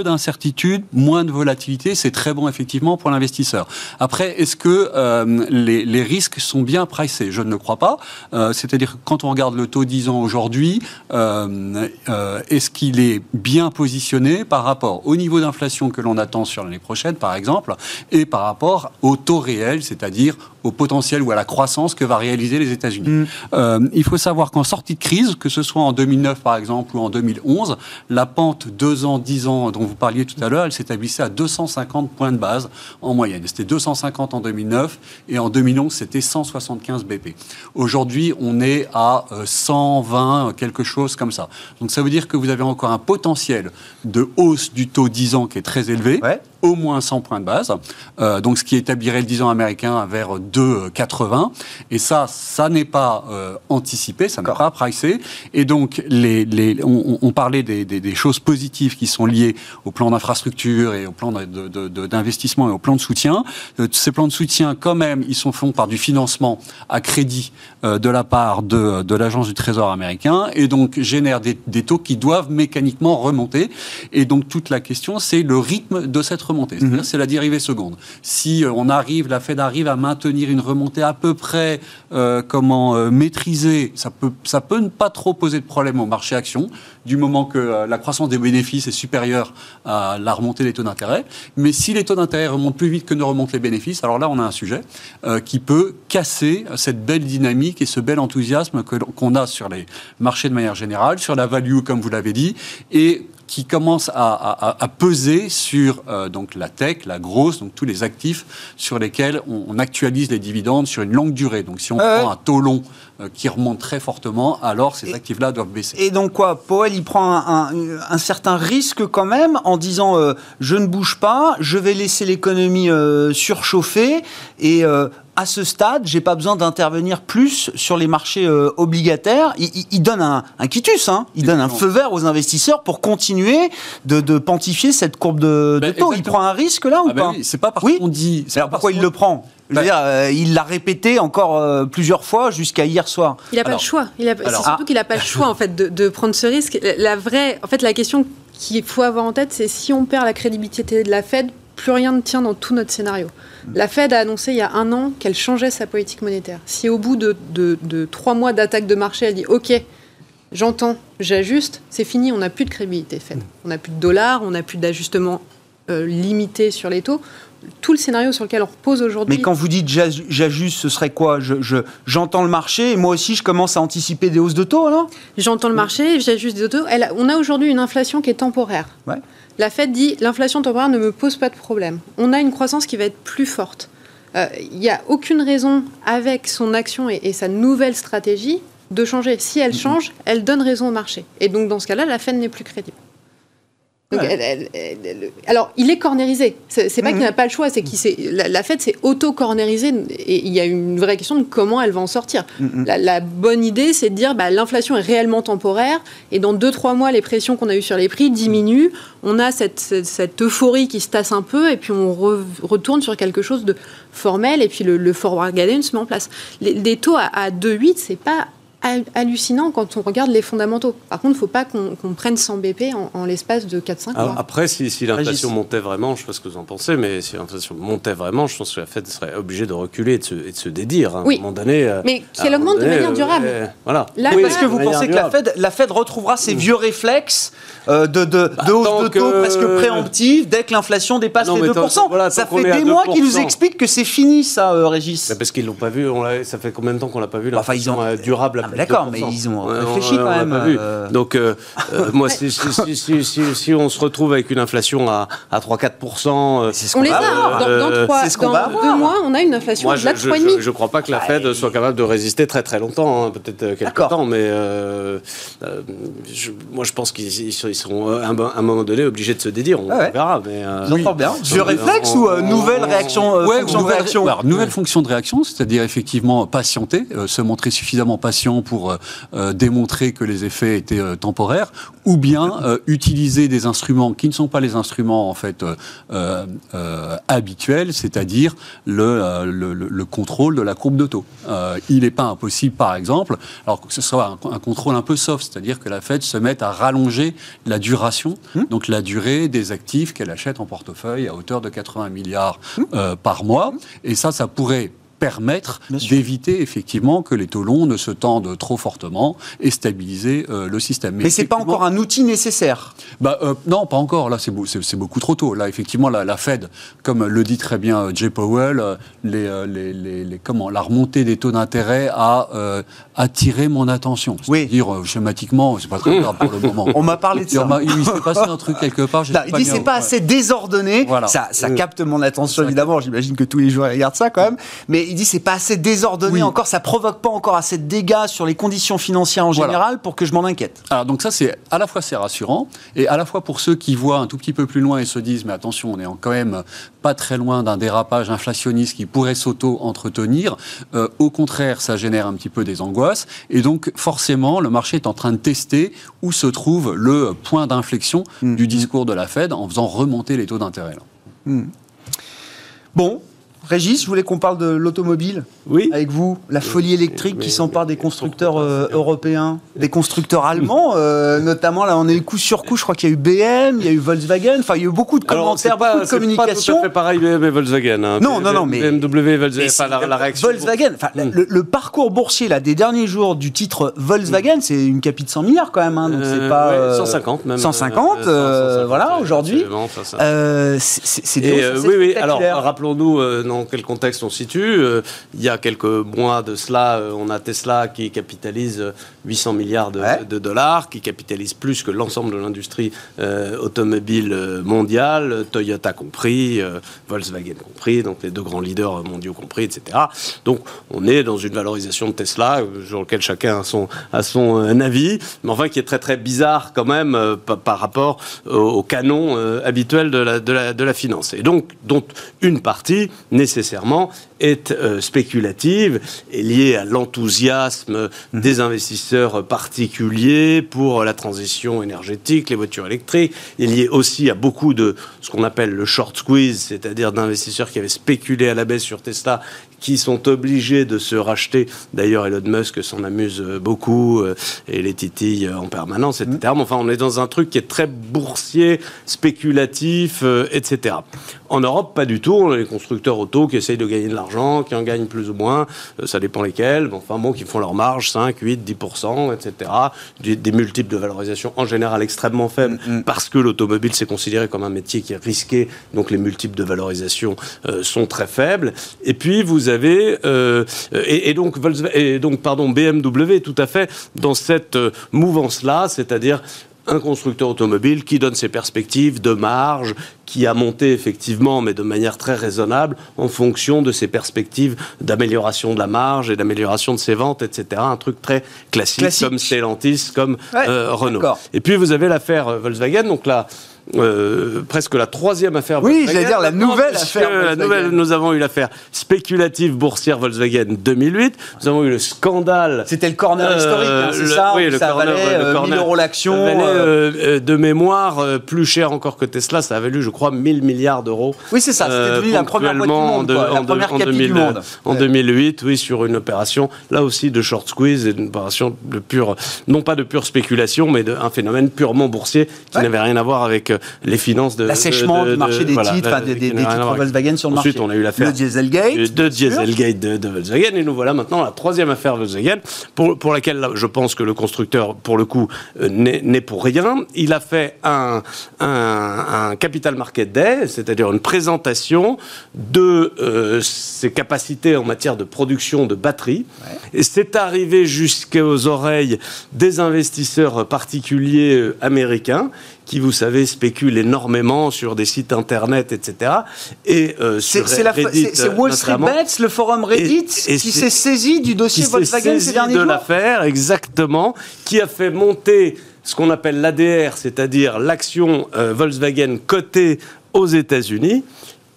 peu d'incertitude, moins de volatilité, c'est très bon effectivement pour l'investisseur. Après, est-ce que euh, les, risques sont bien pricés? Je ne le crois pas. Euh, c'est-à-dire quand on regarde le taux 10 ans aujourd'hui, euh, est-ce qu'il est bien positionné par rapport au niveau d'inflation que l'on attend sur l'année prochaine, par exemple, et par rapport au taux réel, c'est-à-dire au potentiel ou à la croissance que va réaliser les États-Unis? Mm. Euh, il faut savoir qu'en sortie de crise, que ce soit en 2009 par exemple ou en 2011, la pente 2 ans, 10 ans dont vous parliez tout à l'heure, elle s'établissait à 250 points de base en moyenne. C'était 250 en 2009 et en 2011, c'était 175 BP. Aujourd'hui, on est à 120, quelque chose comme ça. Donc ça veut dire que vous avez encore un potentiel de hausse du taux 10 ans qui est très élevé. Au moins 100 points de base, euh, donc ce qui établirait le 10 ans américain vers 2,80. Et ça, ça n'est pas euh, anticipé, ça n'est pas pricé. Et donc, les, les, on, on parlait des, des, des, choses positives qui sont liées au plan d'infrastructure et au plan d'investissement et au plan de soutien. Euh, ces plans de soutien, quand même, ils sont faits par du financement à crédit de la part de, de l'agence du Trésor américain et donc génèrent des, des, taux qui doivent mécaniquement remonter. Et donc, toute la question, c'est le rythme de cette remontée. C'est-à-dire, mm -hmm. c'est la dérivée seconde. Si euh, on arrive, la Fed arrive à maintenir une remontée à peu près, euh, comment, euh, maîtrisée, ça peut, ça peut ne pas trop poser de problème au marché action, du moment que euh, la croissance des bénéfices est supérieure à la remontée des taux d'intérêt. Mais si les taux d'intérêt remontent plus vite que ne remontent les bénéfices, alors là, on a un sujet euh, qui peut casser cette belle dynamique et ce bel enthousiasme qu'on a sur les marchés de manière générale, sur la value, comme vous l'avez dit, et qui commence à, à, à peser sur euh, donc la tech, la grosse, donc tous les actifs sur lesquels on, on, actualise les dividendes sur une longue durée. Donc si on euh, prend un taux long euh, qui remonte très fortement, alors ces actifs-là doivent baisser. Et donc quoi? Powell, il prend un, un, un certain risque quand même en disant euh, je ne bouge pas, je vais laisser l'économie surchauffer et à ce stade, j'ai pas besoin d'intervenir plus sur les marchés euh, obligataires. Il, il, il, donne un, un quitus, hein. il donne un feu vert aux investisseurs pour continuer de, de pontifier cette courbe de, de ben, taux. Exactement. Il prend un risque là ou ah pas ben oui, C'est pas parce oui. qu'on dit. Alors pourquoi il le prend? Je veux dire, euh, il l'a répété encore euh, plusieurs fois jusqu'à hier soir. Il n'a pas le choix. C'est surtout ah. qu'il n'a pas le choix en fait de, de, prendre ce risque. La vraie, en fait, la question qu'il faut avoir en tête, c'est si on perd la crédibilité de la Fed, plus rien ne tient dans tout notre scénario. La Fed a annoncé il y a un an qu'elle changeait sa politique monétaire. Si au bout de, de, de trois mois d'attaque de marché, elle dit OK, j'entends, j'ajuste, c'est fini, on n'a plus de crédibilité Fed. On n'a plus de dollars, on n'a plus d'ajustement euh, limité sur les taux. Tout le scénario sur lequel on repose aujourd'hui. Mais quand vous dites j'ajuste, ce serait quoi? J'entends je, je, le marché et moi aussi je commence à anticiper des hausses de taux, alors J'entends le marché, j'ajuste des taux. Elle, on a aujourd'hui une inflation qui est temporaire. Ouais. La Fed dit l'inflation temporaire ne me pose pas de problème. On a une croissance qui va être plus forte. Il euh, n'y a aucune raison, avec son action et, et, sa nouvelle stratégie, de changer. Si elle change, elle donne raison au marché. Et donc, dans ce cas-là, la Fed n'est plus crédible. Donc, ouais. elle, elle, elle, alors, il est cornérisé. C'est pas mmh. qu'il n'a pas le choix, c'est qu'il la, la Fed s'est auto-cornérisée. Et il y a une vraie question de comment elle va en sortir. Mmh. La, la, bonne idée, c'est de dire bah, l'inflation est réellement temporaire. Et dans 2-3 mois, les pressions qu'on a eues sur les prix diminuent. On a cette, cette, cette, euphorie qui se tasse un peu. Et puis, on re, retourne sur quelque chose de formel. Et puis, le, le forward guidance se met en place. Les, taux à, à 2,8, c'est pas hallucinant quand on regarde les fondamentaux. Par contre, il ne faut pas qu'on qu prenne 100 BP en, en l'espace de 4-5 mois. Après, si, si l'inflation montait vraiment, je ne sais pas ce que vous en pensez, mais si l'inflation montait vraiment, je pense que la Fed serait obligée de reculer et de se, et de se dédire. Hein, oui. À un moment donné, euh, mais qu'elle augmente de manière durable. Euh, voilà. Là, oui, est-ce que vous pensez que la Fed, la Fed retrouvera ses vieux réflexes euh, de, de, bah, de hausse de taux que... presque préemptive dès que l'inflation dépasse non, les 2% voilà, Ça fait des mois qu'ils nous expliquent que c'est fini, ça, euh, Régis. Parce qu'ils l'ont pas vu. Ça fait combien de temps qu'on l'a pas vu Enfin, ils ont durable. D'accord, mais ils ont réfléchi quand même. Euh... Donc, euh, moi, si, si, si, si, on se retrouve avec une inflation à, à 3-4%, c'est ce on les a. dans, dans, 3, qu dans deux mois, on a une inflation moi, de 3,5. Je ne crois pas que la Fed soit capable de résister très très longtemps, hein, peut-être quelques temps, mais euh, je, moi, je pense qu'ils seront à un moment donné obligés de se dédire. On, ah ouais. verra. Mais, euh, oui. bien. Vieux réflexe ou euh, nouvelle réaction euh, ouais, fonction nouvelle, de réaction alors, Nouvelle ouais. fonction de réaction, c'est-à-dire effectivement patienter, se montrer suffisamment patient pour démontrer que les effets étaient temporaires, ou bien utiliser des instruments qui ne sont pas les instruments en fait habituels, c'est-à-dire le, le, le, contrôle de la courbe de taux. il n'est pas impossible, par exemple, alors que ce soit un, un contrôle un peu soft, c'est-à-dire que la Fed se mette à rallonger la duration, mmh. donc la durée des actifs qu'elle achète en portefeuille à hauteur de 80 milliards mmh. euh, par mois. Et ça, ça pourrait permettre d'éviter effectivement que les taux longs ne se tendent trop fortement et stabiliser euh, le système. Mais, c'est pas encore un outil nécessaire. Bah, euh, non, pas encore. Là, c'est, beaucoup trop tôt. Là, effectivement, la, la, Fed, comme le dit très bien euh, Jay Powell, les, les, les, comment, la remontée des taux d'intérêt a attiré mon attention. Oui. Dire schématiquement, c'est pas très grave pour le moment. On m'a parlé de ça. Il s'est passé un truc quelque part. Non, il dit c'est pas assez désordonné. Voilà. Ça, ça capte mon attention évidemment. J'imagine que tous les jours ils regardent ça quand même. Mais il dit c'est pas assez désordonné encore. Ça provoque pas encore assez de dégâts sur les conditions financières en général pour que je m'en inquiète. Alors donc ça c'est à la fois c'est rassurant et à la fois pour ceux qui voient un tout petit peu plus loin et se disent mais attention on est quand même pas très loin d'un dérapage inflationniste qui pourrait s'auto-entretenir. Euh, au contraire ça génère un petit peu des angoisses et donc forcément le marché est en train de tester où se trouve le point d'inflexion mmh. du discours de la Fed en faisant remonter les taux d'intérêt. Mmh. Bon, Régis, je voulais qu'on parle de l'automobile oui. avec vous. La folie électrique qui s'empare des constructeurs euh, européens, des constructeurs allemands, euh, notamment. Là, on a eu coup sur coup. Je crois qu'il y a eu BM, il y a eu Volkswagen. Enfin, il y a eu beaucoup de commentaires, pas, beaucoup de communication. Pas tout à fait pareil BM et Volkswagen. Hein. Non, non, non, mais BMW, Volkswagen, la, la, réaction. Volkswagen. Enfin, le, parcours boursier là des derniers jours du titre Volkswagen, mm. c'est une capite 100 milliards quand même. Hein, donc c'est pas 150 euh, même. 150, voilà, aujourd'hui. c'est oui, oui. Alors, rappelons-nous dans quel contexte on situe. Il y a quelques mois de cela, euh, on a Tesla qui capitalise 800 milliards de, dollars, qui capitalise plus que l'ensemble de l'industrie euh, automobile euh, mondiale, Toyota compris, Volkswagen compris, donc les deux grands leaders mondiaux compris, etc. Donc on est dans une valorisation de Tesla sur lequel chacun a son, a son avis, mais enfin qui est très très bizarre quand même par, rapport au, canon habituel de la, de, la, de la finance. Et donc dont une partie nécessairement est spéculative et liée à l'enthousiasme des investisseurs particuliers pour la transition énergétique, les voitures électriques, est liée aussi à beaucoup de ce qu'on appelle le short squeeze, c'est-à-dire d'investisseurs qui avaient spéculé à la baisse sur Tesla qui sont obligés de se racheter. D'ailleurs, Elon Musk s'en amuse beaucoup euh, et les titille en permanence, etc. Mais enfin, on est dans un truc qui est très boursier, spéculatif, euh, etc. En Europe, pas du tout. On a les constructeurs auto qui essayent de gagner de l'argent, qui en gagnent plus ou moins. Euh, ça dépend lesquels. Mais enfin, bon, qui font leur marge 5, 8, 10%, etc. Des, multiples de valorisation en général extrêmement faibles mm, mm. parce que l'automobile, c'est considéré comme un métier qui est risqué. Donc, les multiples de valorisation sont très faibles. Et puis, vous avez euh, et, donc et donc pardon BMW tout à fait dans cette euh, mouvance là, c'est-à-dire un constructeur automobile qui donne ses perspectives de marge, qui a monté effectivement, mais de manière très raisonnable, en fonction de ses perspectives d'amélioration de la marge et d'amélioration de ses ventes, etc. Un truc très classique, comme Stellantis, comme euh, Renault. Et puis vous avez l'affaire Volkswagen, donc là, euh, presque la troisième affaire. Oui, j'allais dire la nouvelle affaire. La nouvelle, nous avons eu l'affaire spéculative boursière Volkswagen 2008. Nous avons eu le scandale. C'était le corner historique, hein, c'est ça Oui, le ça corner, valait, le corner, 1000 euros l'action. Euh, de mémoire, plus cher encore que Tesla. Ça avait lu, je crois, 1000 milliards d'euros. Oui, c'est ça. C'était devenu la première boîte du monde. Quoi, la première en, 2000, du monde. En 2008, oui, sur une opération, là aussi, de short squeeze, et une opération de pure, non pas de pure spéculation, mais d'un phénomène purement boursier qui n'avait rien à voir avec les finances de l'assèchement du marché des titres, des, titres Volkswagen sur le marché. Ensuite, on a eu l'affaire de Dieselgate, de Dieselgate de, Volkswagen, et nous voilà maintenant la troisième affaire Volkswagen pour, pour laquelle je pense que le constructeur, pour le coup, euh, n'est pour rien. Il a fait un, un, capital market day, c'est-à-dire une présentation de euh, ses capacités en matière de production de batteries, et c'est arrivé jusqu'aux oreilles des investisseurs particuliers euh, américains qui, vous savez, spéculent énormément sur des sites internet, etc. Et euh, c'est Wall Street Bets, le forum Reddit, qui s'est saisi du dossier Volkswagen ces derniers de l'affaire, exactement, qui a fait monter ce qu'on appelle l'ADR, c'est-à-dire l'action euh, Volkswagen cotée aux États-Unis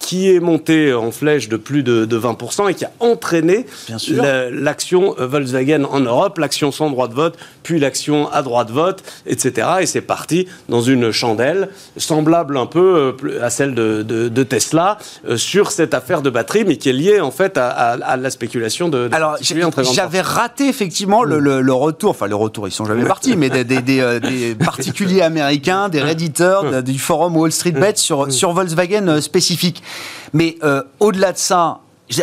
qui est monté en flèche de plus de, 20% et qui a entraîné l'action euh, Volkswagen en Europe, l'action sans droit de vote, puis l'action à droit de vote, etc. Et c'est parti dans une chandelle semblable un peu euh, à celle de, Tesla euh, sur cette affaire de batterie, mais qui est liée en fait à, la spéculation de. Alors j'avais raté effectivement le, retour, enfin le retour, ils sont jamais partis, mais des, particuliers américains, des réditeurs du forum Wall Street Bet sur, sur Volkswagen spécifique. Mais euh, au-delà de ça,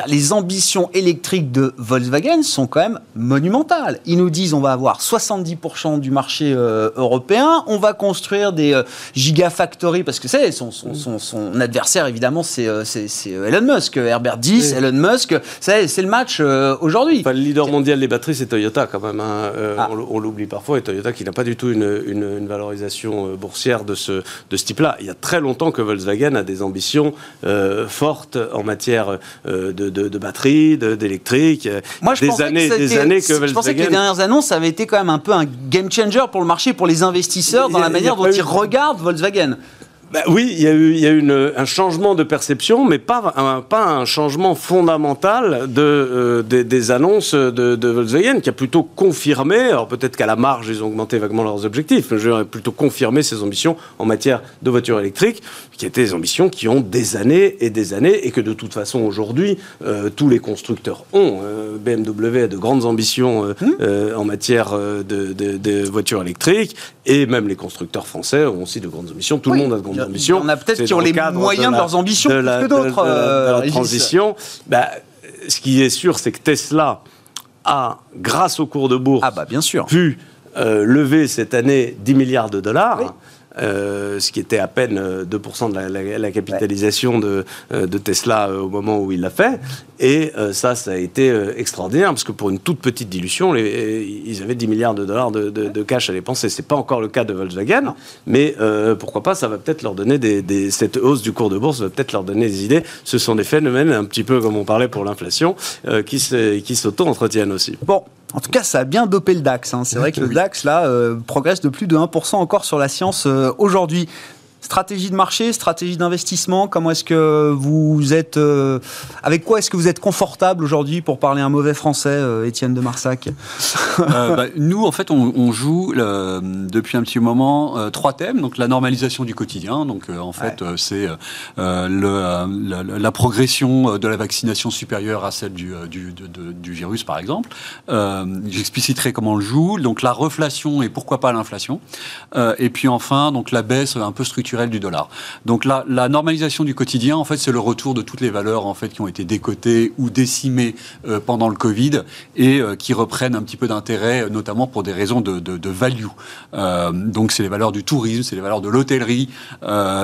les ambitions électriques de Volkswagen sont quand même monumentales. Ils nous disent on va avoir 70% du marché euh, européen, on va construire des euh, gigafactories, parce que c'est son, son, son, son adversaire évidemment c'est euh, Elon Musk, Herbert 10, Oui. Elon Musk, c'est le match euh, aujourd'hui. Enfin, le leader mondial des batteries, c'est Toyota quand même. hein. Ah. on l'oublie parfois. Et Toyota qui n'a pas du tout une, une- une valorisation boursière de ce, de ce type-là. Il y a très longtemps que Volkswagen a des ambitions fortes en matière de, de, de batteries, de- d'électrique. Moi, je des pensais années, que des années que je pensais que les dernières annonces avait été quand même un peu un game changer pour le marché, pour les investisseurs, dans la manière dont ils regardent Volkswagen. Bah oui, il y a eu, y a eu une- un changement de perception, mais pas un, pas un changement fondamental de, euh, des, des annonces de, de Volkswagen, qui a plutôt confirmé, alors peut-être qu'à la marge, ils ont augmenté vaguement leurs objectifs, mais je plutôt confirmé ses ambitions en matière de voitures électriques, qui étaient des ambitions qui ont des années et des années, et que de toute façon, aujourd'hui, euh, tous les constructeurs ont. Euh, BMW a de grandes ambitions euh, euh, en matière euh, de, de- de voitures électriques, et même les constructeurs français ont aussi de grandes ambitions. Tout Oui. le monde a de grandes Y a- ambitions. il y en a peut-être qui ont le les moyens de leurs ambitions de plus que d'autres, euh, transition. Bah, ce qui est sûr, c'est que Tesla a, grâce au cours de bourse, Ah bah bien sûr. pu euh, lever cette année 10 milliards de dollars. Euh, ce qui était à peine euh, 2% de la, la- la capitalisation de, euh, de Tesla euh, au moment où il l'a fait. Et euh, ça, ça a été euh, extraordinaire, parce que pour une toute petite dilution, les- euh, ils avaient 10 milliards de dollars de, de- de cash à dépenser. C'est pas encore le cas de Volkswagen, mais euh, pourquoi pas, ça va peut-être leur donner des, des- Cette hausse du cours de bourse va peut-être leur donner des idées. Ce sont des phénomènes, un petit peu comme on parlait pour l'inflation, euh, qui s'auto-entretiennent aussi. Bon, en tout cas, ça a bien dopé le DAX. hein. C'est vrai que le DAX, là, euh, progresse de plus de 1% encore sur la science euh, aujourd'hui. Stratégie de marché, stratégie d'investissement, comment est-ce que vous êtes... euh, avec quoi est-ce que vous êtes confortable aujourd'hui pour parler un mauvais français, euh, Étienne de Marsac? Euh, bah, nous, en fait, on, on joue depuis un petit moment trois thèmes. Donc, la normalisation du quotidien. Donc, en fait, c'est le, la, la progression de la vaccination supérieure à celle du, du, de- de- du virus, par exemple. J'expliciterai comment on le joue. Donc, la reflation et pourquoi pas l'inflation. Et puis, enfin, donc la baisse un peu structurelle du dollar. Donc, la, normalisation du quotidien, en fait, c'est le retour de toutes les valeurs en fait qui ont été décotées ou décimées euh, pendant le Covid et euh, qui reprennent un petit peu d'intérêt, euh, notamment pour des raisons de, de, value. Donc, c'est les valeurs du tourisme, c'est les valeurs de l'hôtellerie,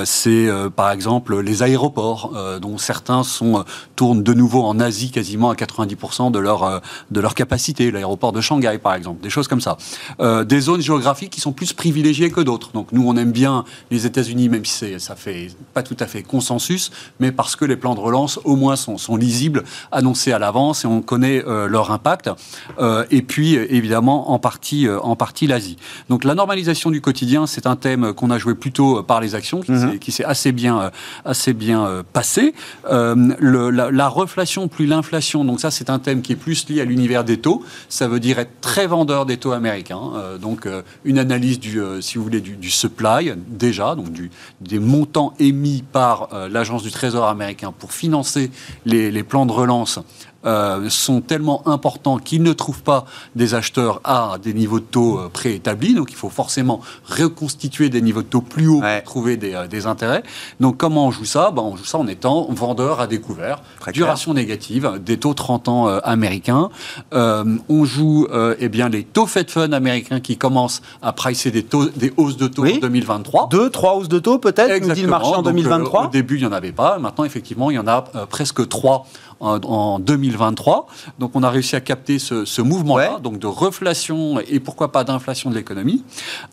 c'est par exemple les aéroports, dont certains sont, tournent de nouveau en Asie quasiment à 90% de leur, de leur capacité. L'aéroport de Shanghai, par exemple, des choses comme ça. Des zones géographiques qui sont plus privilégiées que d'autres. Donc, nous, on aime bien les États-Unis, même si ça fait pas tout à fait consensus, mais parce que les plans de relance, au moins, sont, sont lisibles, annoncés à l'avance et on connaît euh, leur impact. Euh, et puis, évidemment, en partie, euh, en partie l'Asie. Donc, la normalisation du quotidien, c'est un thème qu'on a joué plutôt par les actions, qui s'est- qui s'est assez bien, assez bien passé. Le- la, la reflation plus l'inflation, donc ça, c'est un thème qui est plus lié à l'univers des taux. Ça veut dire être très vendeur des taux américains. Euh, donc, une analyse du, si vous voulez, du, du supply déjà, donc du, des montants émis par euh, l'agence du Trésor américain pour financer les, les plans de relance. Euh, sont tellement importants qu'ils ne trouvent pas des acheteurs à des niveaux de taux euh, préétablis. Donc, il faut forcément reconstituer des niveaux de taux plus hauts Ouais. pour trouver des, euh, des intérêts. Donc, comment on joue ça? Ben, On joue ça en étant vendeur à découvert, Très clair. duration négative, des taux 30 ans américains. On joue eh bien, les taux Fed Fund américains qui commencent à pricer des, taux, des hausses de taux Oui. en 2023. Deux, trois hausses de taux peut-être, nous dit le marché en Donc, euh, 2023 au début, il n'y en avait pas. Maintenant, effectivement, il y en a presque trois en, en 2023. Donc, on a réussi à capter ce, ce mouvement-là, Ouais. donc de reflation et pourquoi pas d'inflation de l'économie.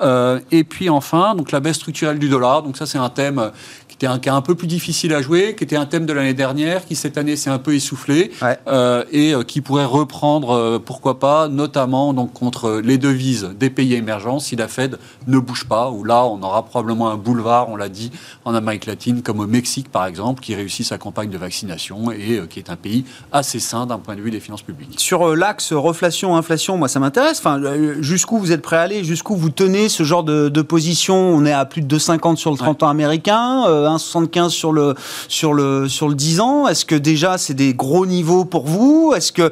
Euh, et puis, enfin, donc la baisse structurelle du dollar. Donc, ça, c'est un thème euh, qui était un cas un peu plus difficile à jouer, qui était un thème de l'année dernière, qui cette année s'est un peu essoufflé Ouais. euh, et euh, qui pourrait reprendre, euh, pourquoi pas, notamment donc contre les devises des pays émergents si la Fed ne bouge pas. Où là, on aura probablement un boulevard, on l'a dit, en Amérique latine, comme au Mexique par exemple, qui réussit sa campagne de vaccination et euh, qui est un pays assez sain d'un point de vue des finances publiques. Sur l'axe reflation, inflation, moi ça m'intéresse. Enfin, jusqu'où vous êtes prêt à aller? Jusqu'où vous tenez ce genre de, de position? On est à plus de 2,50 sur le 30 ans américain, 1,75 sur le, sur, le, sur le 10 ans. Est-ce que déjà c'est des gros niveaux pour vous? Est-ce que,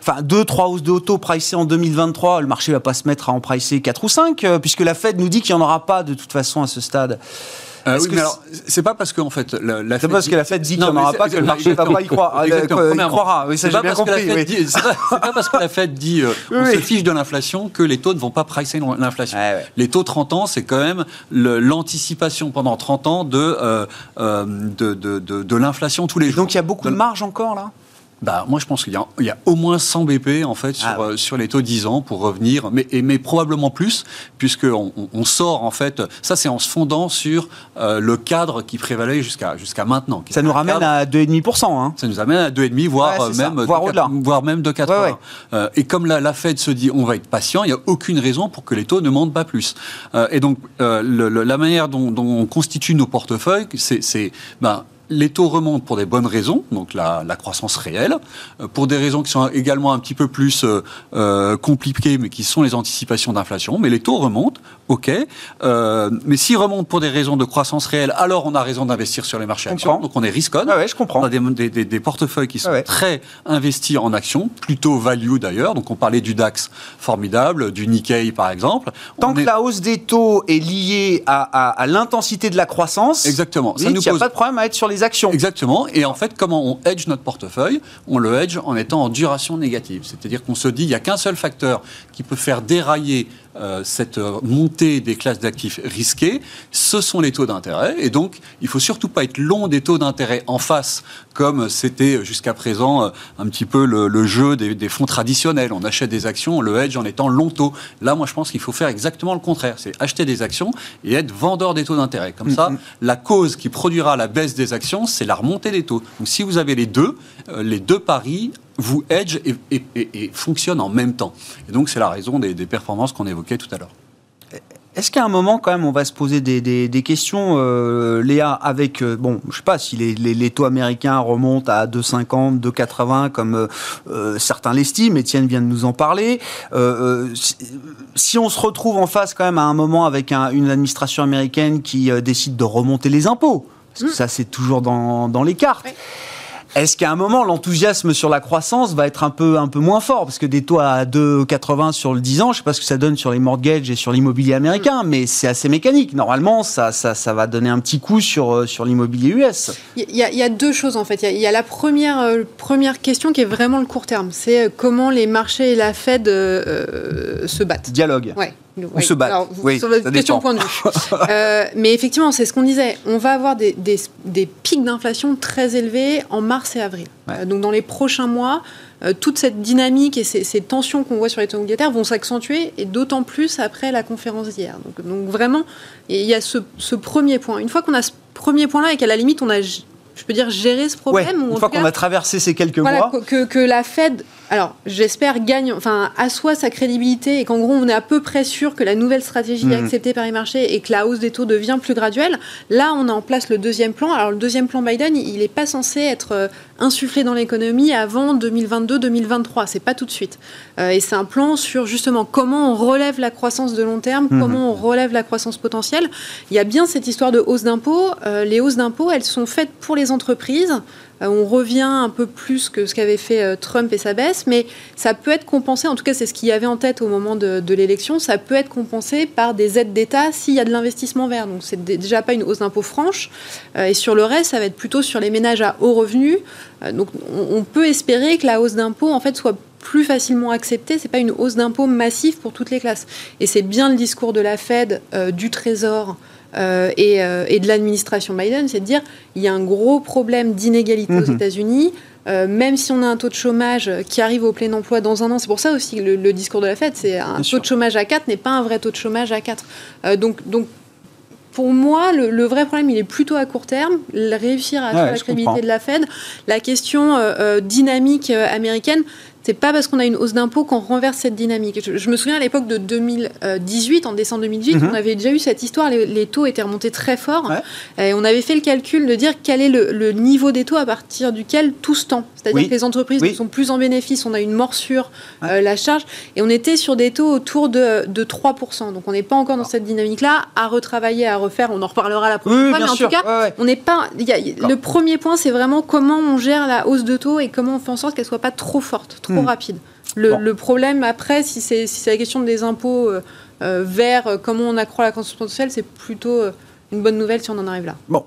enfin, 2, 3 hausses de auto pricées en 2023, le marché va pas se mettre à en pricer 4 ou 5, euh, puisque la Fed nous dit qu'il n'y en aura pas de toute façon à ce stade. Euh, Est-ce oui, mais alors, c'est pas parce que en fait, la, la C'est Fed pas parce que la Fed dit qu'il n'y en aura pas que le marché ne va pas y croire. Exactement. Euh, il croira. Oui, ça c'est j'ai pas bien compris. C'est pas, parce que la Fed dit euh, on se fiche de l'inflation que les taux ne vont pas pricer l'inflation. Les taux 30 ans, c'est quand même l'anticipation pendant 30 ans de, euh, de, de, de, de l'inflation tous les jours. Donc il y a beaucoup de marge encore là? Bah, moi, je pense qu'il y, a- il y a au moins 100 BP en fait sur, Ah ouais. euh, sur les taux 10 ans pour revenir, mais, et, mais probablement plus, puisqu'on on, on sort en fait, ça c'est en se fondant sur euh, le cadre qui prévalait jusqu'à jusqu'à maintenant. Ça nous ramène cadre- à 2,5%. Hein. ça nous amène à 2,5, voire Ouais, euh, même Voire de voire même de 80. Ouais. Euh, et comme la, la Fed se dit on va être patient, il n'y a aucune raison pour que les taux ne montent pas plus. Et donc le- le- la manière dont, dont on constitue nos portefeuilles, c'est c'est, ben, les taux remontent pour des bonnes raisons, donc la, la croissance réelle, euh, pour des raisons qui sont également un petit peu plus euh, euh, compliquées, mais qui sont les anticipations d'inflation. Mais les taux remontent, ok. Euh, mais s'ils remontent pour des raisons de croissance réelle, alors on a raison d'investir sur les marchés actions. Donc on est risk on. Ah ouais, je comprends. On a des, des- des- des portefeuilles qui sont Ah ouais. très investis en actions, plutôt value d'ailleurs. Donc on parlait du DAX formidable, du Nikkei par exemple. Tant On que est- la hausse des taux est liée à, à- à l'intensité de la croissance, Exactement. Ça nous il n'y a pose- pas de problème à être sur les Exactement. Et en fait, comment on hedge notre portefeuille On le hedge en étant en duration négative. C'est-à-dire qu'on se dit, il n'y a qu'un seul facteur qui peut faire dérailler euh, cette euh, montée des classes d'actifs risquées, ce sont les taux d'intérêt. Et donc, il faut surtout pas être long des taux d'intérêt en face, comme c'était jusqu'à présent euh, un petit peu le, le jeu des, des fonds traditionnels. On achète des actions, on le hedge en étant long taux. Là, moi, je pense qu'il faut faire exactement le contraire. C'est acheter des actions et être vendeur des taux d'intérêt. Comme ça, la cause qui produira la baisse des actions, c'est la remontée des taux. Donc, si vous avez les deux, les deux paris vous hedge et, et, et- et fonctionnent en même temps. Et donc, c'est la raison des, des performances qu'on évoquait tout à l'heure. Est-ce qu'à un moment, quand même, on va se poser des, des- des questions, euh, Léa, avec, euh, bon, je sais pas si les, les- les taux américains remontent à 2,50, 2,80, comme euh, certains l'estiment, Étienne vient de nous en parler. Si, si on se retrouve en face, quand même, à un moment, avec un- une administration américaine qui euh, décide de remonter les impôts, parce que ça, c'est toujours dans, dans les cartes. Oui. Est-ce qu'à un moment, l'enthousiasme sur la croissance va être un peu, un peu moins fort? Parce que des taux à 2,80 sur le 10 ans, je ne sais pas ce que ça donne sur les mortgages et sur l'immobilier américain, mais c'est assez mécanique. Normalement, ça, ça, ça va donner un petit coup sur, euh, sur l'immobilier US. Il y, a- il y a deux choses en fait. Il y a, il y a la première, euh, première question qui est vraiment le court terme. C'est euh, comment les marchés et la Fed euh, se battent. Dialogue. Ouais. Ou se battent. Alors, Oui, sur votre question point de vue. Euh, mais effectivement, c'est ce qu'on disait. On va avoir des, des- des pics d'inflation très élevés en mars et avril. Ouais. Euh, donc dans les prochains mois, euh, toute cette dynamique et ces, ces tensions qu'on voit sur les taux obligataires vont s'accentuer et d'autant plus après la conférence d'hier. Donc, donc vraiment, il y a ce, ce premier point. Une fois qu'on a ce premier point-là et qu'à la limite on a, je peux dire, géré ce Ouais, problème, ou en une fois qu'on a traversé ces quelques voilà, mois. que- que la Fed, alors j'espère, gagne, enfin, assoit sa crédibilité et qu'en gros on est à peu près sûr que la nouvelle stratégie est Mhm. acceptée par les marchés et que la hausse des taux devient plus graduelle. Là, on a en place le deuxième plan. Alors le deuxième plan Biden, il n'est pas censé être euh, insufflé dans l'économie avant 2022-2023. C'est pas tout de suite. Euh, et c'est un plan sur justement comment on relève la croissance de long terme, Mhm. comment on relève la croissance potentielle. Il y a bien cette histoire de hausse d'impôts. Euh, les hausses d'impôts, elles sont faites pour les entreprises. Euh, on revient un peu plus que ce qu'avait fait euh, Trump et sa baisse, mais ça peut être compensé, en tout cas c'est ce qu'il y avait en tête au moment de, l'élection, ça peut être compensé par des aides d'État s'il y a de l'investissement vert. Donc c'est dé- déjà pas une hausse d'impôt franche. Euh, et sur le reste, ça va être plutôt sur les ménages à haut revenu. Donc on, peut espérer que la hausse d'impôt en fait soit plus facilement acceptée. C'est pas une hausse d'impôt massive pour toutes les classes. Et c'est bien le discours de la Fed, du Trésor. Euh, et, euh, et de l'administration Biden, c'est de dire il y a un gros problème d'inégalité aux Mhm. États-Unis. Euh, même si on a un taux de chômage qui arrive au plein emploi dans un an, c'est pour ça aussi le, le discours de la Fed, c'est un Bien taux sûr. de chômage à 4 n'est pas un vrai taux de chômage à 4. Euh, donc, donc, pour moi, le, le vrai problème, il est plutôt à court terme, réussir à Ouais, assurer la je crédibilité de la Fed. La question euh, dynamique américaine, c'est pas parce qu'on a une hausse d'impôt qu'on renverse cette dynamique. Je, je me souviens à l'époque de 2018, en décembre 2018, Mhm. on avait déjà eu cette histoire, les, les taux étaient remontés très fort. Ouais. Et on avait fait le calcul de dire quel est le, le niveau des taux à partir duquel tout se tend. C'est-à-dire Oui. que les entreprises Oui. ne sont plus en bénéfice, on a une morsure, Ouais. euh, la charge, et on était sur des taux autour de, de 3%. Donc on n'est pas encore dans cette dynamique-là, à retravailler, à refaire, on en reparlera la prochaine Oui, fois, mais en tout cas, Ouais, on n'est pas. il y a- le premier point, c'est vraiment comment on gère la hausse de taux et comment on fait en sorte qu'elle soit pas trop forte, trop Hmm. rapide. Le, Bon. le problème après, si c'est si c'est la question des impôts euh, euh, vers euh, comment on accroît la croissance potentielle, c'est plutôt une bonne nouvelle si on en arrive là. Bon,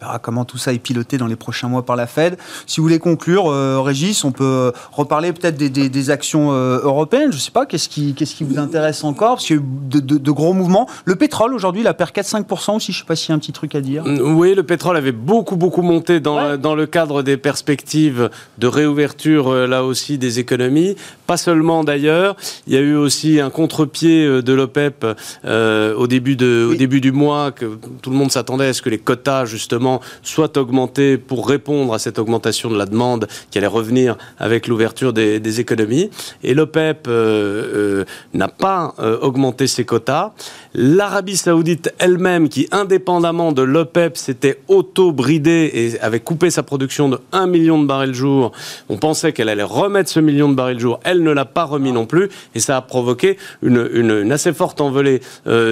verra comment tout ça est piloté dans les prochains mois par la Fed. Si vous voulez conclure, euh, Régis, on peut reparler peut-être des, des- des actions euh, européennes. Je ne sais pas, qu'est-ce qui, qu'est-ce qui vous intéresse encore? Parce qu'il y a eu de, de- de gros mouvements. Le pétrole, aujourd'hui, il a perdu 4-5% aussi. Je ne sais pas s'il y a un petit truc à dire. Oui, le pétrole avait beaucoup, beaucoup monté dans, dans le cadre des perspectives de réouverture, euh, là aussi, des économies. Pas seulement d'ailleurs. Il y a eu aussi un contre-pied euh, de l'OPEP euh, au, début de, au Oui. début du mois, que tout le monde s'attendait à ce que les quotas, justement, soient augmentés pour répondre à cette augmentation de la demande qui allait revenir avec l'ouverture des, économies. Et l'OPEP euh, euh, n'a pas euh, augmenté ses quotas. L'Arabie saoudite elle-même, qui indépendamment de l'OPEP s'était auto-bridée et avait coupé sa production de 1 million de barils jour, on pensait qu'elle allait remettre ce million de barils jour. Elle ne l'a pas remis non plus. Et ça a provoqué une, une- assez forte envolée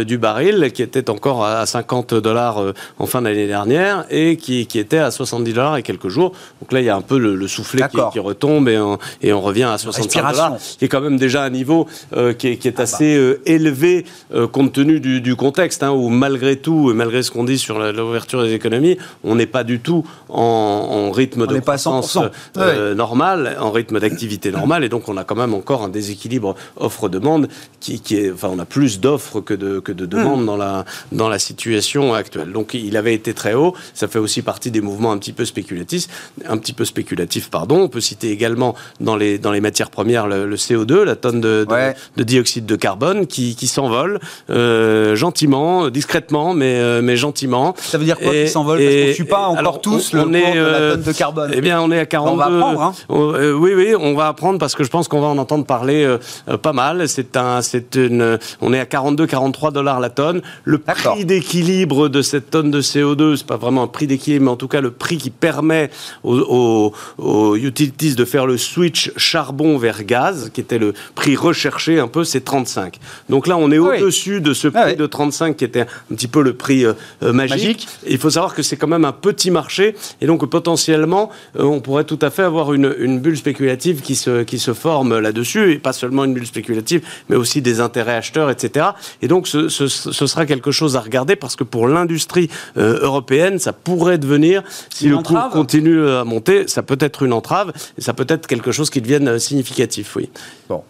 du baril, qui était encore à 50 dollars en fin d'année dernière et qui, qui était à 70 dollars et quelques jours. Donc là, il y a un peu le, le soufflet qui, retombe et on, et on revient à 65 Respiration. dollars, qui est quand même déjà un niveau euh, qui est, qui est assez euh, élevé euh, compte tenu du, du contexte, hein, où malgré tout, malgré ce qu'on dit sur l'ouverture des économies, on n'est pas du tout en, en rythme On de croissance 100%. euh, normal, en rythme d'activité normale, et donc on a quand même encore un déséquilibre offre-demande qui, qui est, enfin, on a plus d'offres que de, que de demandes Hmm. dans, la, dans la situation actuelle. Donc il avait été très haut, ça fait aussi partie des mouvements un petit peu spéculatifs, un petit peu spéculatifs, pardon. On peut citer également dans les, dans les matières premières le, le CO2, la tonne de, de- Ouais. de dioxyde de carbone qui, qui s'envole euh, gentiment, discrètement, mais, euh, mais gentiment. Ça veut dire quoi qu'ils s'envolent Parce qu'on ne suit pas encore alors, tous on- le on est, de la euh, tonne de carbone. Eh bien, on est à 42. On va apprendre, hein. Euh, oui, oui, on va apprendre parce que je pense qu'on va en entendre parler euh, euh, pas mal. C'est un, c'est une, on est à 42, 43 dollars la tonne. Le prix d'équilibre de cette tonne de CO2, c'est pas vraiment prix d'équilibre, mais en tout cas le prix qui permet aux, aux- aux utilities de faire le switch charbon vers gaz, qui était le prix recherché un peu, c'est 35. Donc là, on est Ah oui. au-dessus de ce prix Ah oui. de 35 qui était un petit peu le prix euh, euh, magique. Il faut savoir que c'est quand même un petit marché et donc potentiellement euh, on pourrait tout à fait avoir une, une bulle spéculative qui se, qui se forme là-dessus et pas seulement une bulle spéculative mais aussi des intérêts acheteurs etc. Et donc ce, ce- ce sera quelque chose à regarder parce que pour l'industrie euh, européenne ça pourrait devenir si Une le entrave cours continue à monter ça peut être une entrave et ça peut être quelque chose qui devienne euh, significatif oui. Bon.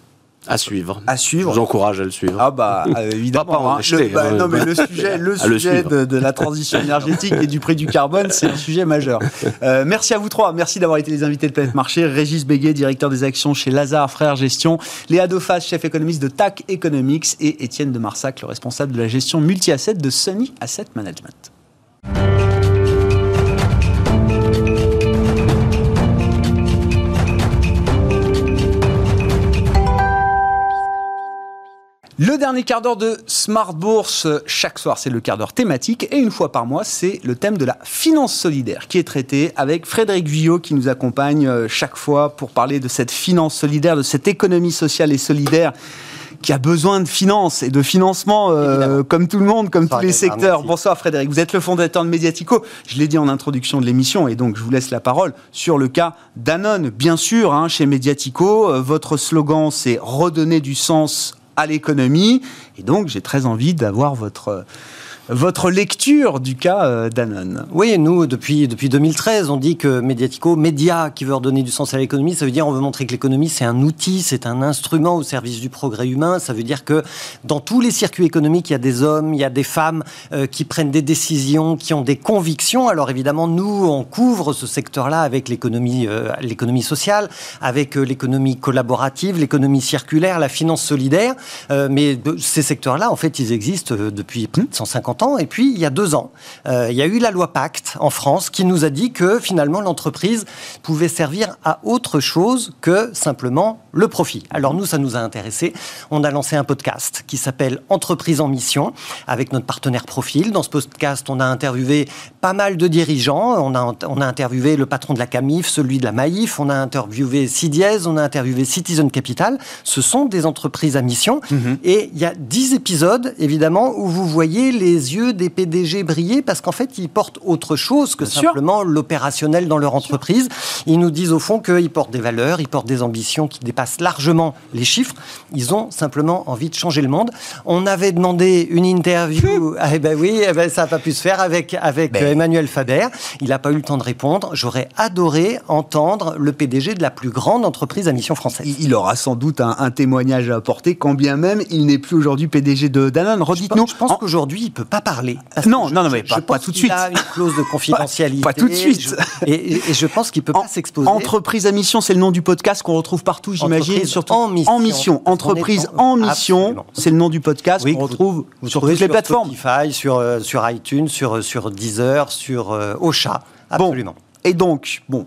À suivre. À suivre. Je vous encourage à le suivre. Ah bah euh, évidemment. Pas- pas en hein. acheter, Le- bah, hein. non mais le sujet, le sujet de, de la transition énergétique et du prix du carbone, c'est un sujet majeur. Euh, merci à vous trois. Merci d'avoir été les invités de Planète Marché. Régis Béguet, directeur des actions chez Lazare Frères Gestion. Léa Dauphas, chef économiste de TAC Economics. Et Étienne de Marsac, le responsable de la gestion multi-asset de Sunny Asset Management. Le dernier quart d'heure de Smart Bourse, chaque soir, c'est le quart d'heure thématique. Et une fois par mois, c'est le thème de la finance solidaire qui est traité avec Frédéric Villot qui nous accompagne euh, chaque fois pour parler de cette finance solidaire, de cette économie sociale et solidaire qui a besoin de finances et de financement euh, comme tout le monde, comme tous les secteurs. merci. Bonsoir Frédéric, vous êtes le fondateur de Mediatico. Je l'ai dit en introduction de l'émission et donc je vous laisse la parole sur le cas Danone. Bien sûr, hein, chez Mediatico, euh, votre slogan c'est redonner du sens à l'économie. Et donc j'ai très envie d'avoir votre, votre lecture du cas euh, Danone. Oui, nous, depuis, depuis 2013, on dit que Mediatico, média qui veut redonner du sens à l'économie, ça veut dire on veut montrer que l'économie, c'est un outil, c'est un instrument au service du progrès humain. Ça veut dire que dans tous les circuits économiques, il y a des hommes, il y a des femmes euh, qui prennent des décisions, qui ont des convictions. Alors évidemment, nous, on couvre ce secteur-là avec l'économie euh, l'économie sociale, avec euh, l'économie collaborative, l'économie circulaire, la finance solidaire. Mais de- ces secteurs-là, en fait, ils existent depuis plus de 150 Et puis, il y a deux ans, euh, il y a eu la loi Pacte en France qui nous a dit que finalement, l'entreprise pouvait servir à autre chose que simplement le profit. Alors nous, ça nous a intéressés. On a lancé un podcast qui s'appelle Entreprise en mission avec notre partenaire Profil. Dans ce podcast, on a interviewé pas mal de dirigeants. On a, on a interviewé le patron de la CAMIF, celui de la Maïf. On a interviewé Cidiez, on a interviewé Citizen Capital. Ce sont des entreprises à mission. Et il y a 10 épisodes, évidemment, où vous voyez les yeux des PDG briller parce qu'en fait, ils portent autre chose que simplement l'opérationnel dans leur entreprise. Ils nous disent au fond qu'ils portent des valeurs, ils portent des ambitions qui dépassent largement les chiffres. Ils ont simplement envie de changer le monde. On avait demandé une interview, eh ben oui, eh ben ça n'a pas pu se faire avec, avec ben. Emmanuel Faber. Il n'a pas eu le temps de répondre. J'aurais adoré entendre le PDG de la plus grande entreprise à mission française. Il aura sans doute un, témoignage à apporter, quand bien même il n'est plus aujourd'hui PDG de Danone. Redites-nous. Je pense, qu'aujourd'hui, il ne peut pas parler. Non, non, non, mais pas, tout de suite. Il a une clause de confidentialité. pas, tout de suite. et, je pense qu'il peut pas s'exposer. Entreprise à mission, c'est le nom du podcast qu'on retrouve partout, j'imagine. Surtout en mission. En mission. Entreprise en, mission, c'est le nom du podcast qu'on retrouve sur toutes les plateformes. Spotify, sur, euh, sur iTunes, sur, sur Deezer, sur euh, Ocha. Absolument. Et donc, bon,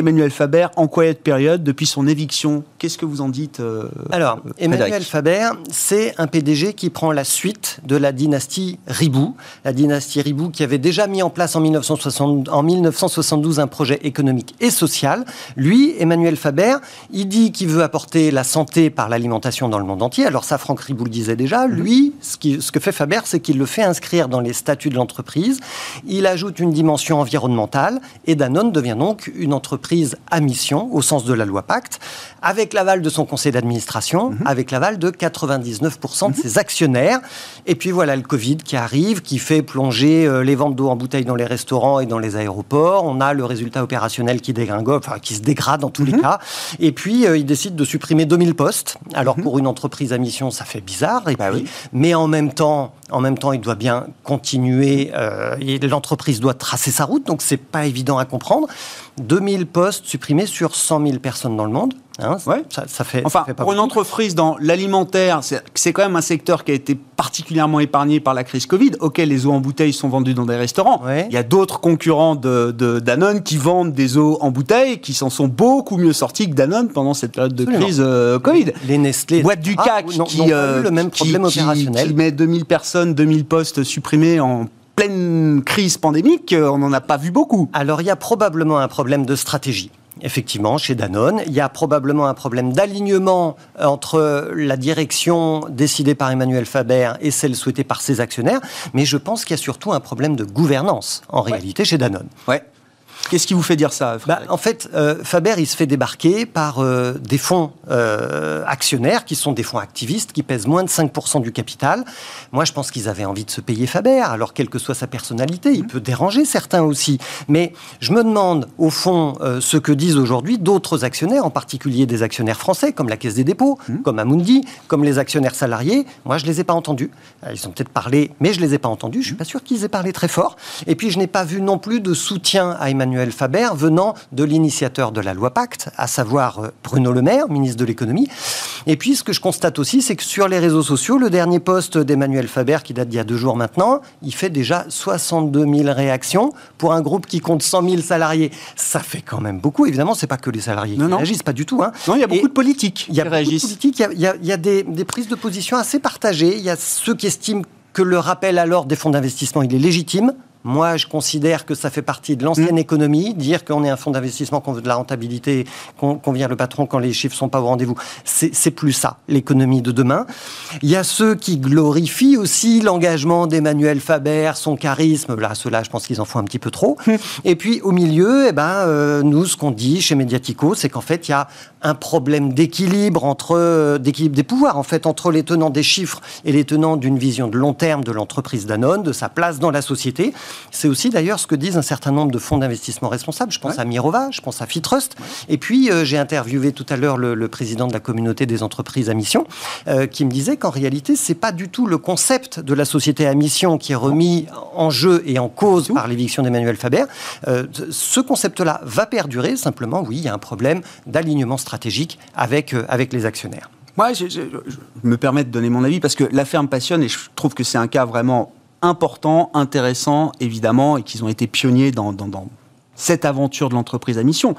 Emmanuel Faber en quiet période depuis son éviction? Qu'est-ce que vous en dites euh, Alors, Emmanuel Faber, c'est un PDG qui prend la suite de la dynastie Ribou. La dynastie Ribou qui avait déjà mis en place en, 1972 un projet économique et social. Lui, Emmanuel Faber, il dit qu'il veut apporter la santé par l'alimentation dans le monde entier. Alors ça, Franck Ribou le disait déjà. Mhm. Lui, ce, ce que fait Faber, c'est qu'il le fait inscrire dans les statuts de l'entreprise. Il ajoute une dimension environnementale et Danone devient donc une entreprise prise à mission, au sens de la loi Pacte, avec l'aval de son conseil d'administration, mhm. avec l'aval de 99% de mhm. ses actionnaires. Et puis voilà le Covid qui arrive, qui fait plonger euh, les ventes d'eau en bouteille dans les restaurants et dans les aéroports. On a le résultat opérationnel qui dégringole, enfin qui se dégrade dans tous les mhm. cas. Et puis euh, il décide de supprimer 2000 postes. Alors pour une entreprise à mission, ça fait bizarre. Et bah Mais en même temps, en même temps, il doit bien continuer. Euh, l'entreprise doit tracer sa route, donc c'est pas évident à comprendre. 2000 postes supprimés sur 100 000 personnes dans le monde. Hein, ça, fait, enfin, pour une entreprise dans l'alimentaire, c'est quand même un secteur qui a été particulièrement épargné par la crise Covid. Ok, les eaux en bouteille sont vendues dans des restaurants. Il y a d'autres concurrents de, Danone qui vendent des eaux en bouteille, qui s'en sont beaucoup mieux sortis que Danone pendant cette période de crise euh, Covid. Les Nestlé, boîte du CAC qui, euh, le même problème opérationnel. qui met 2000 personnes, 2000 postes supprimés en pleine crise pandémique, euh, on n'en a pas vu beaucoup. Alors il y a probablement un problème de stratégie. Effectivement, chez Danone, il y a probablement un problème d'alignement entre la direction décidée par Emmanuel Faber et celle souhaitée par ses actionnaires, mais je pense qu'il y a surtout un problème de gouvernance en réalité chez Danone. Ouais. Qu'est-ce qui vous fait dire ça bah, En fait, euh, Faber, il se fait débarquer par euh, des fonds euh, actionnaires qui sont des fonds activistes qui pèsent moins de 5% du capital. Moi, je pense qu'ils avaient envie de se payer Faber, alors quelle que soit sa personnalité, il mmh. peut déranger certains aussi. Mais je me demande, au fond, ce que disent aujourd'hui d'autres actionnaires, en particulier des actionnaires français, comme la Caisse des dépôts, mmh. comme Amundi, comme les actionnaires salariés. Moi, je les ai pas entendus. Ils ont peut-être parlé, mais je les ai pas entendus. Je suis mmh. pas sûr qu'ils aient parlé très fort. Et puis, je n'ai pas vu non plus de soutien à Emmanuel Emmanuel Faber venant de l'initiateur de la loi Pacte, à savoir euh, Bruno Le Maire, ministre de l'économie. Et puis ce que je constate aussi, c'est que sur les réseaux sociaux, le dernier poste d'Emmanuel Faber, qui date d'il y a deux jours maintenant, il fait déjà 62 000 réactions pour un groupe qui compte 100 000 salariés. Ça fait quand même beaucoup. Évidemment, c'est pas que les salariés qui réagissent, pas du tout. Hein. Non, il y a beaucoup de politiques. Il y a politiques. Il y a, des, des prises de position assez partagées. Il y a ceux qui estiment que le rappel à l'ordre des fonds d'investissement, il est légitime. Moi, je considère que ça fait partie de l'ancienne mm. économie. Dire qu'on est un fonds d'investissement, qu'on veut de la rentabilité, qu'on vient le patron quand les chiffres sont pas au rendez-vous, c'est plus ça, l'économie de demain. Il y a ceux qui glorifient aussi l'engagement d'Emmanuel Faber, son charisme. Là, ceux-là, je pense qu'ils en font un petit peu trop. Mm. Et puis, au milieu, eh ben, euh, nous, ce qu'on dit chez Mediatico, c'est qu'en fait, il y a un problème d'équilibre entre euh, d'équilibre des pouvoirs, en fait, entre les tenants des chiffres et les tenants d'une vision de long terme de l'entreprise Danone, de sa place dans la société. C'est aussi d'ailleurs ce que disent un certain nombre de fonds d'investissement responsables. Je pense à Mirova, je pense à Fitrust. Et puis, euh, j'ai interviewé tout à l'heure le, président de la communauté des entreprises à mission, euh, qui me disait qu'en réalité, c'est pas du tout le concept de la société à mission qui est remis en jeu et en cause par l'éviction d'Emmanuel Faber. Euh, ce concept-là va perdurer. Simplement, oui, il y a un problème d'alignement stratégique avec, avec les actionnaires. Moi, je, me permets de donner mon avis parce que l'affaire me passionne et je trouve que c'est un cas vraiment important, intéressant, évidemment, et qu'ils ont été pionniers dans, cette aventure de l'entreprise à mission.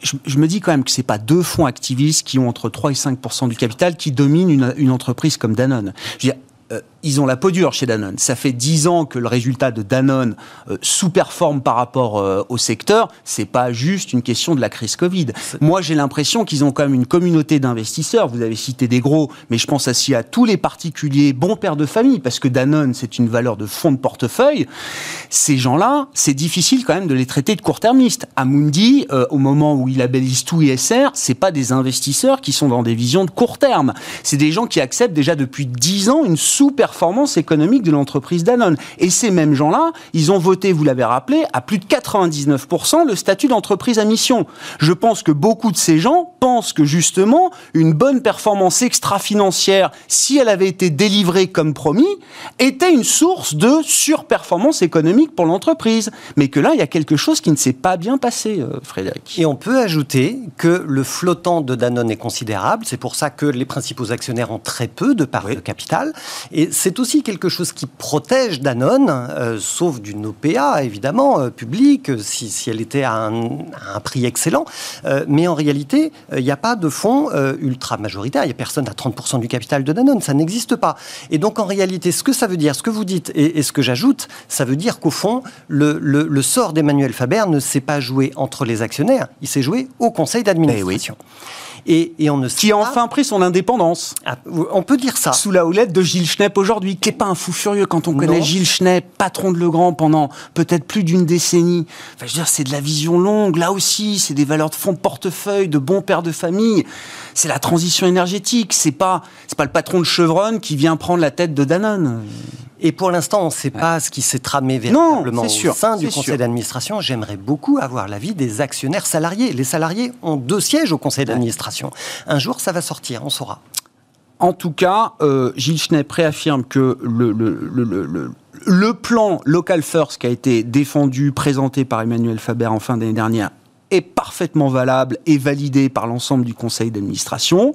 Je, me dis quand même que ce n'est pas deux fonds activistes qui ont entre 3 et 5% du capital qui dominent une, entreprise comme Danone. Je veux dire, euh, ils ont la peau dure chez Danone. Ça fait 10 ans que le résultat de Danone euh, sous-performe par rapport euh, au secteur. C'est pas juste une question de la crise Covid. Moi, j'ai l'impression qu'ils ont quand même une communauté d'investisseurs. Vous avez cité des gros, mais je pense aussi à tous les particuliers, bons pères de famille, parce que Danone, c'est une valeur de fonds de portefeuille. Ces gens-là, c'est difficile quand même de les traiter de court-termistes. Amundi, euh, au moment où il labellise tout ISR, c'est pas des investisseurs qui sont dans des visions de court terme. C'est des gens qui acceptent déjà depuis 10 ans une sous-performance économique de l'entreprise Danone. Et ces mêmes gens-là, ils ont voté, vous l'avez rappelé, à plus de 99% le statut d'entreprise à mission. Je pense que beaucoup de ces gens pensent que justement, une bonne performance extra-financière, si elle avait été délivrée comme promis, était une source de surperformance économique pour l'entreprise. Mais que là, il y a quelque chose qui ne s'est pas bien passé, euh, Frédéric. Et on peut ajouter que le flottant de Danone est considérable. C'est pour ça que les principaux actionnaires ont très peu de parts de capital. Et c'est aussi quelque chose qui protège Danone, euh, sauf d'une OPA, évidemment, euh, publique, si, si, elle était à un, prix excellent. Euh, mais en réalité, il n'y a pas de fonds ultra majoritaire. Il n'y a personne à 30% du capital de Danone. Ça n'existe pas. Et donc, en réalité, ce que ça veut dire, ce que vous dites et, ce que j'ajoute, ça veut dire qu'au fond, le, sort d'Emmanuel Faber ne s'est pas joué entre les actionnaires, il s'est joué au conseil d'administration. Eh. Et, et, on ne qui a enfin pris son indépendance. Ah, on peut dire ça. Sous la houlette de Gilles Schnepp aujourd'hui, qui n'est pas un fou furieux quand on non. connaît Gilles Schnepp, patron de Legrand pendant peut-être plus d'une décennie. Enfin, je veux dire, c'est de la vision longue. Là aussi, c'est des valeurs de fonds de portefeuille, de bons pères de famille. C'est la transition énergétique. C'est pas, c'est pas le patron de Chevron qui vient prendre la tête de Danone. Et pour l'instant, on ne sait pas ouais. ce qui s'est tramé véritablement non, au sûr, sein du conseil d'administration. J'aimerais beaucoup avoir l'avis des actionnaires salariés. Les salariés ont deux sièges au conseil d'administration. Un jour, ça va sortir, on saura. En tout cas, euh, Gilles Schnepp réaffirme que le, plan Local First qui a été défendu, présenté par Emmanuel Faber en fin d'année dernière, est parfaitement valable et validé par l'ensemble du conseil d'administration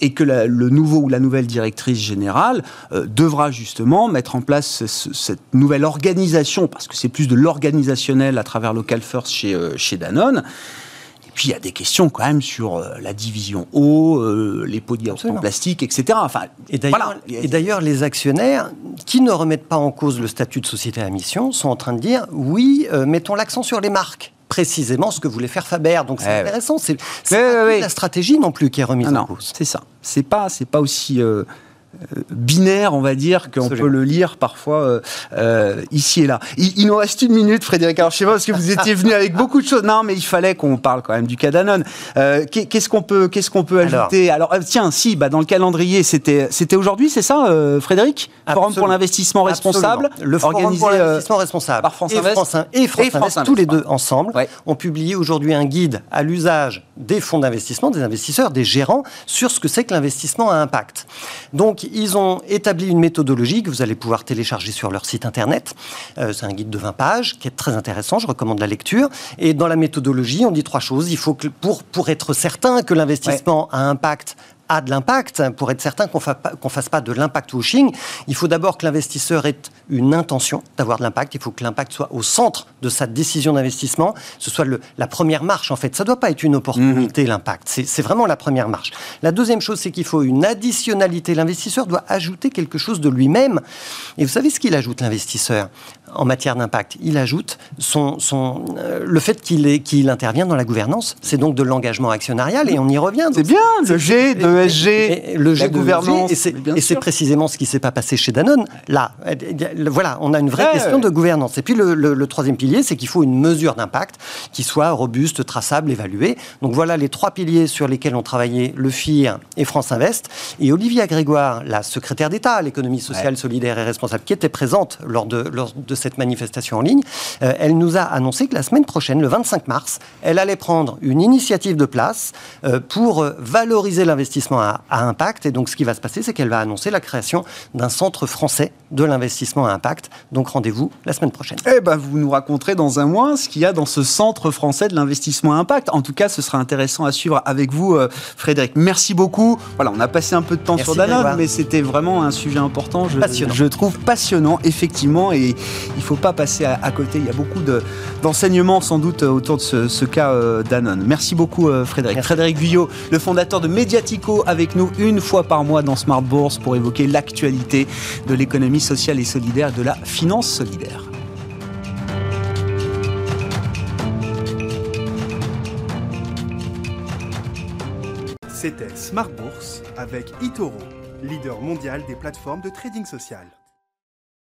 et que la, le nouveau ou la nouvelle directrice générale euh, devra justement mettre en place ce, cette nouvelle organisation, parce que c'est plus de l'organisationnel à travers Local First chez, euh, chez Danone. Puis il y a des questions quand même sur euh, la division eau, euh, les pots de en plastique, etc. Enfin, et d'ailleurs, voilà. les actionnaires qui ne remettent pas en cause le statut de société à mission sont en train de dire oui, euh, mettons l'accent sur les marques précisément ce que voulait faire Faber. Donc c'est eh intéressant. C'est ouais, pas ouais, la stratégie non plus qui est remise non, en cause. C'est ça. C'est pas, c'est pas aussi euh, binaire, on va dire, qu'on peut le lire parfois euh, euh, ici et là. Il, il, nous reste une minute, Frédéric. Alors, je sais pas, parce que vous étiez venu avec beaucoup de choses. Non, mais il fallait qu'on parle quand même du cas Danone. Euh, qu'est-ce qu'on peut, qu'est-ce qu'on peut ajouter Alors, Alors tiens, si, bah, dans le calendrier, c'était, c'était aujourd'hui, c'est ça, Frédéric? Forum pour l'investissement responsable, Absolument. le Forum organisé pour l'investissement responsable par France et Invest France, et France, et France Invest, tous les deux ensemble, ouais. ont publié aujourd'hui un guide à l'usage des fonds d'investissement, des investisseurs, des gérants, sur ce que c'est que l'investissement à impact. Donc, ils ont établi une méthodologie que vous allez pouvoir télécharger sur leur site internet. Euh, c'est un guide de 20 pages qui est très intéressant, je recommande la lecture. Et dans la méthodologie, on dit trois choses. Il faut que, pour, pour être certain que l'investissement ouais. a impact a de l'impact, pour être certain qu'on ne fasse pas de l'impact washing, il faut d'abord que l'investisseur ait une intention d'avoir de l'impact, il faut que l'impact soit au centre de sa décision d'investissement, ce soit le, la première marche en fait. Ça ne doit pas être une opportunité, mmh. l'impact, c'est vraiment la première marche. La deuxième chose, c'est qu'il faut une additionnalité. L'investisseur doit ajouter quelque chose de lui-même. Et vous savez ce qu'il ajoute, l'investisseur? En matière d'impact Il ajoute son, son, euh, le fait qu'il qu intervient dans la gouvernance, c'est donc de l'engagement actionnarial, et on y revient. C'est bien, le G de ESG, et, et, le G la gouvernance. Et c'est précisément ce qui ne s'est pas passé chez Danone. Là, voilà, on a une vraie ouais, question ouais. de gouvernance. Et puis le, le, le troisième pilier, c'est qu'il faut une mesure d'impact qui soit robuste, traçable, évaluée. Donc voilà les trois piliers sur lesquels ont travaillé le FIR et France Invest. Et Olivia Grégoire, la secrétaire d'État à l'économie sociale, ouais. solidaire et responsable, qui était présente lors de, lors de cette manifestation en ligne, euh, elle nous a annoncé que la semaine prochaine, le 25 mars, elle allait prendre une initiative de place euh, pour euh, valoriser l'investissement à, à, impact. Et donc, ce qui va se passer, c'est qu'elle va annoncer la création d'un centre français de l'investissement à impact. Donc, rendez-vous la semaine prochaine. Eh ben, vous nous raconterez dans un mois ce qu'il y a dans ce centre français de l'investissement à impact. En tout cas, ce sera intéressant à suivre avec vous, Frédéric. Merci beaucoup. Voilà, on a passé un peu de temps Merci sur Danone, mais c'était vraiment un sujet important. Je, passionnant. je trouve passionnant, effectivement. Et il faut pas passer à, côté. Il y a beaucoup d'enseignements sans doute autour de ce, cas euh, Danone. Merci beaucoup Frédéric. Frédéric Guyot, le fondateur de Mediatico, avec nous une fois par mois dans Smart Bourse pour évoquer l'actualité de l'économie sociale et solidaire, de la finance solidaire. C'était Smart Bourse avec Itoro, leader mondial des plateformes de trading social.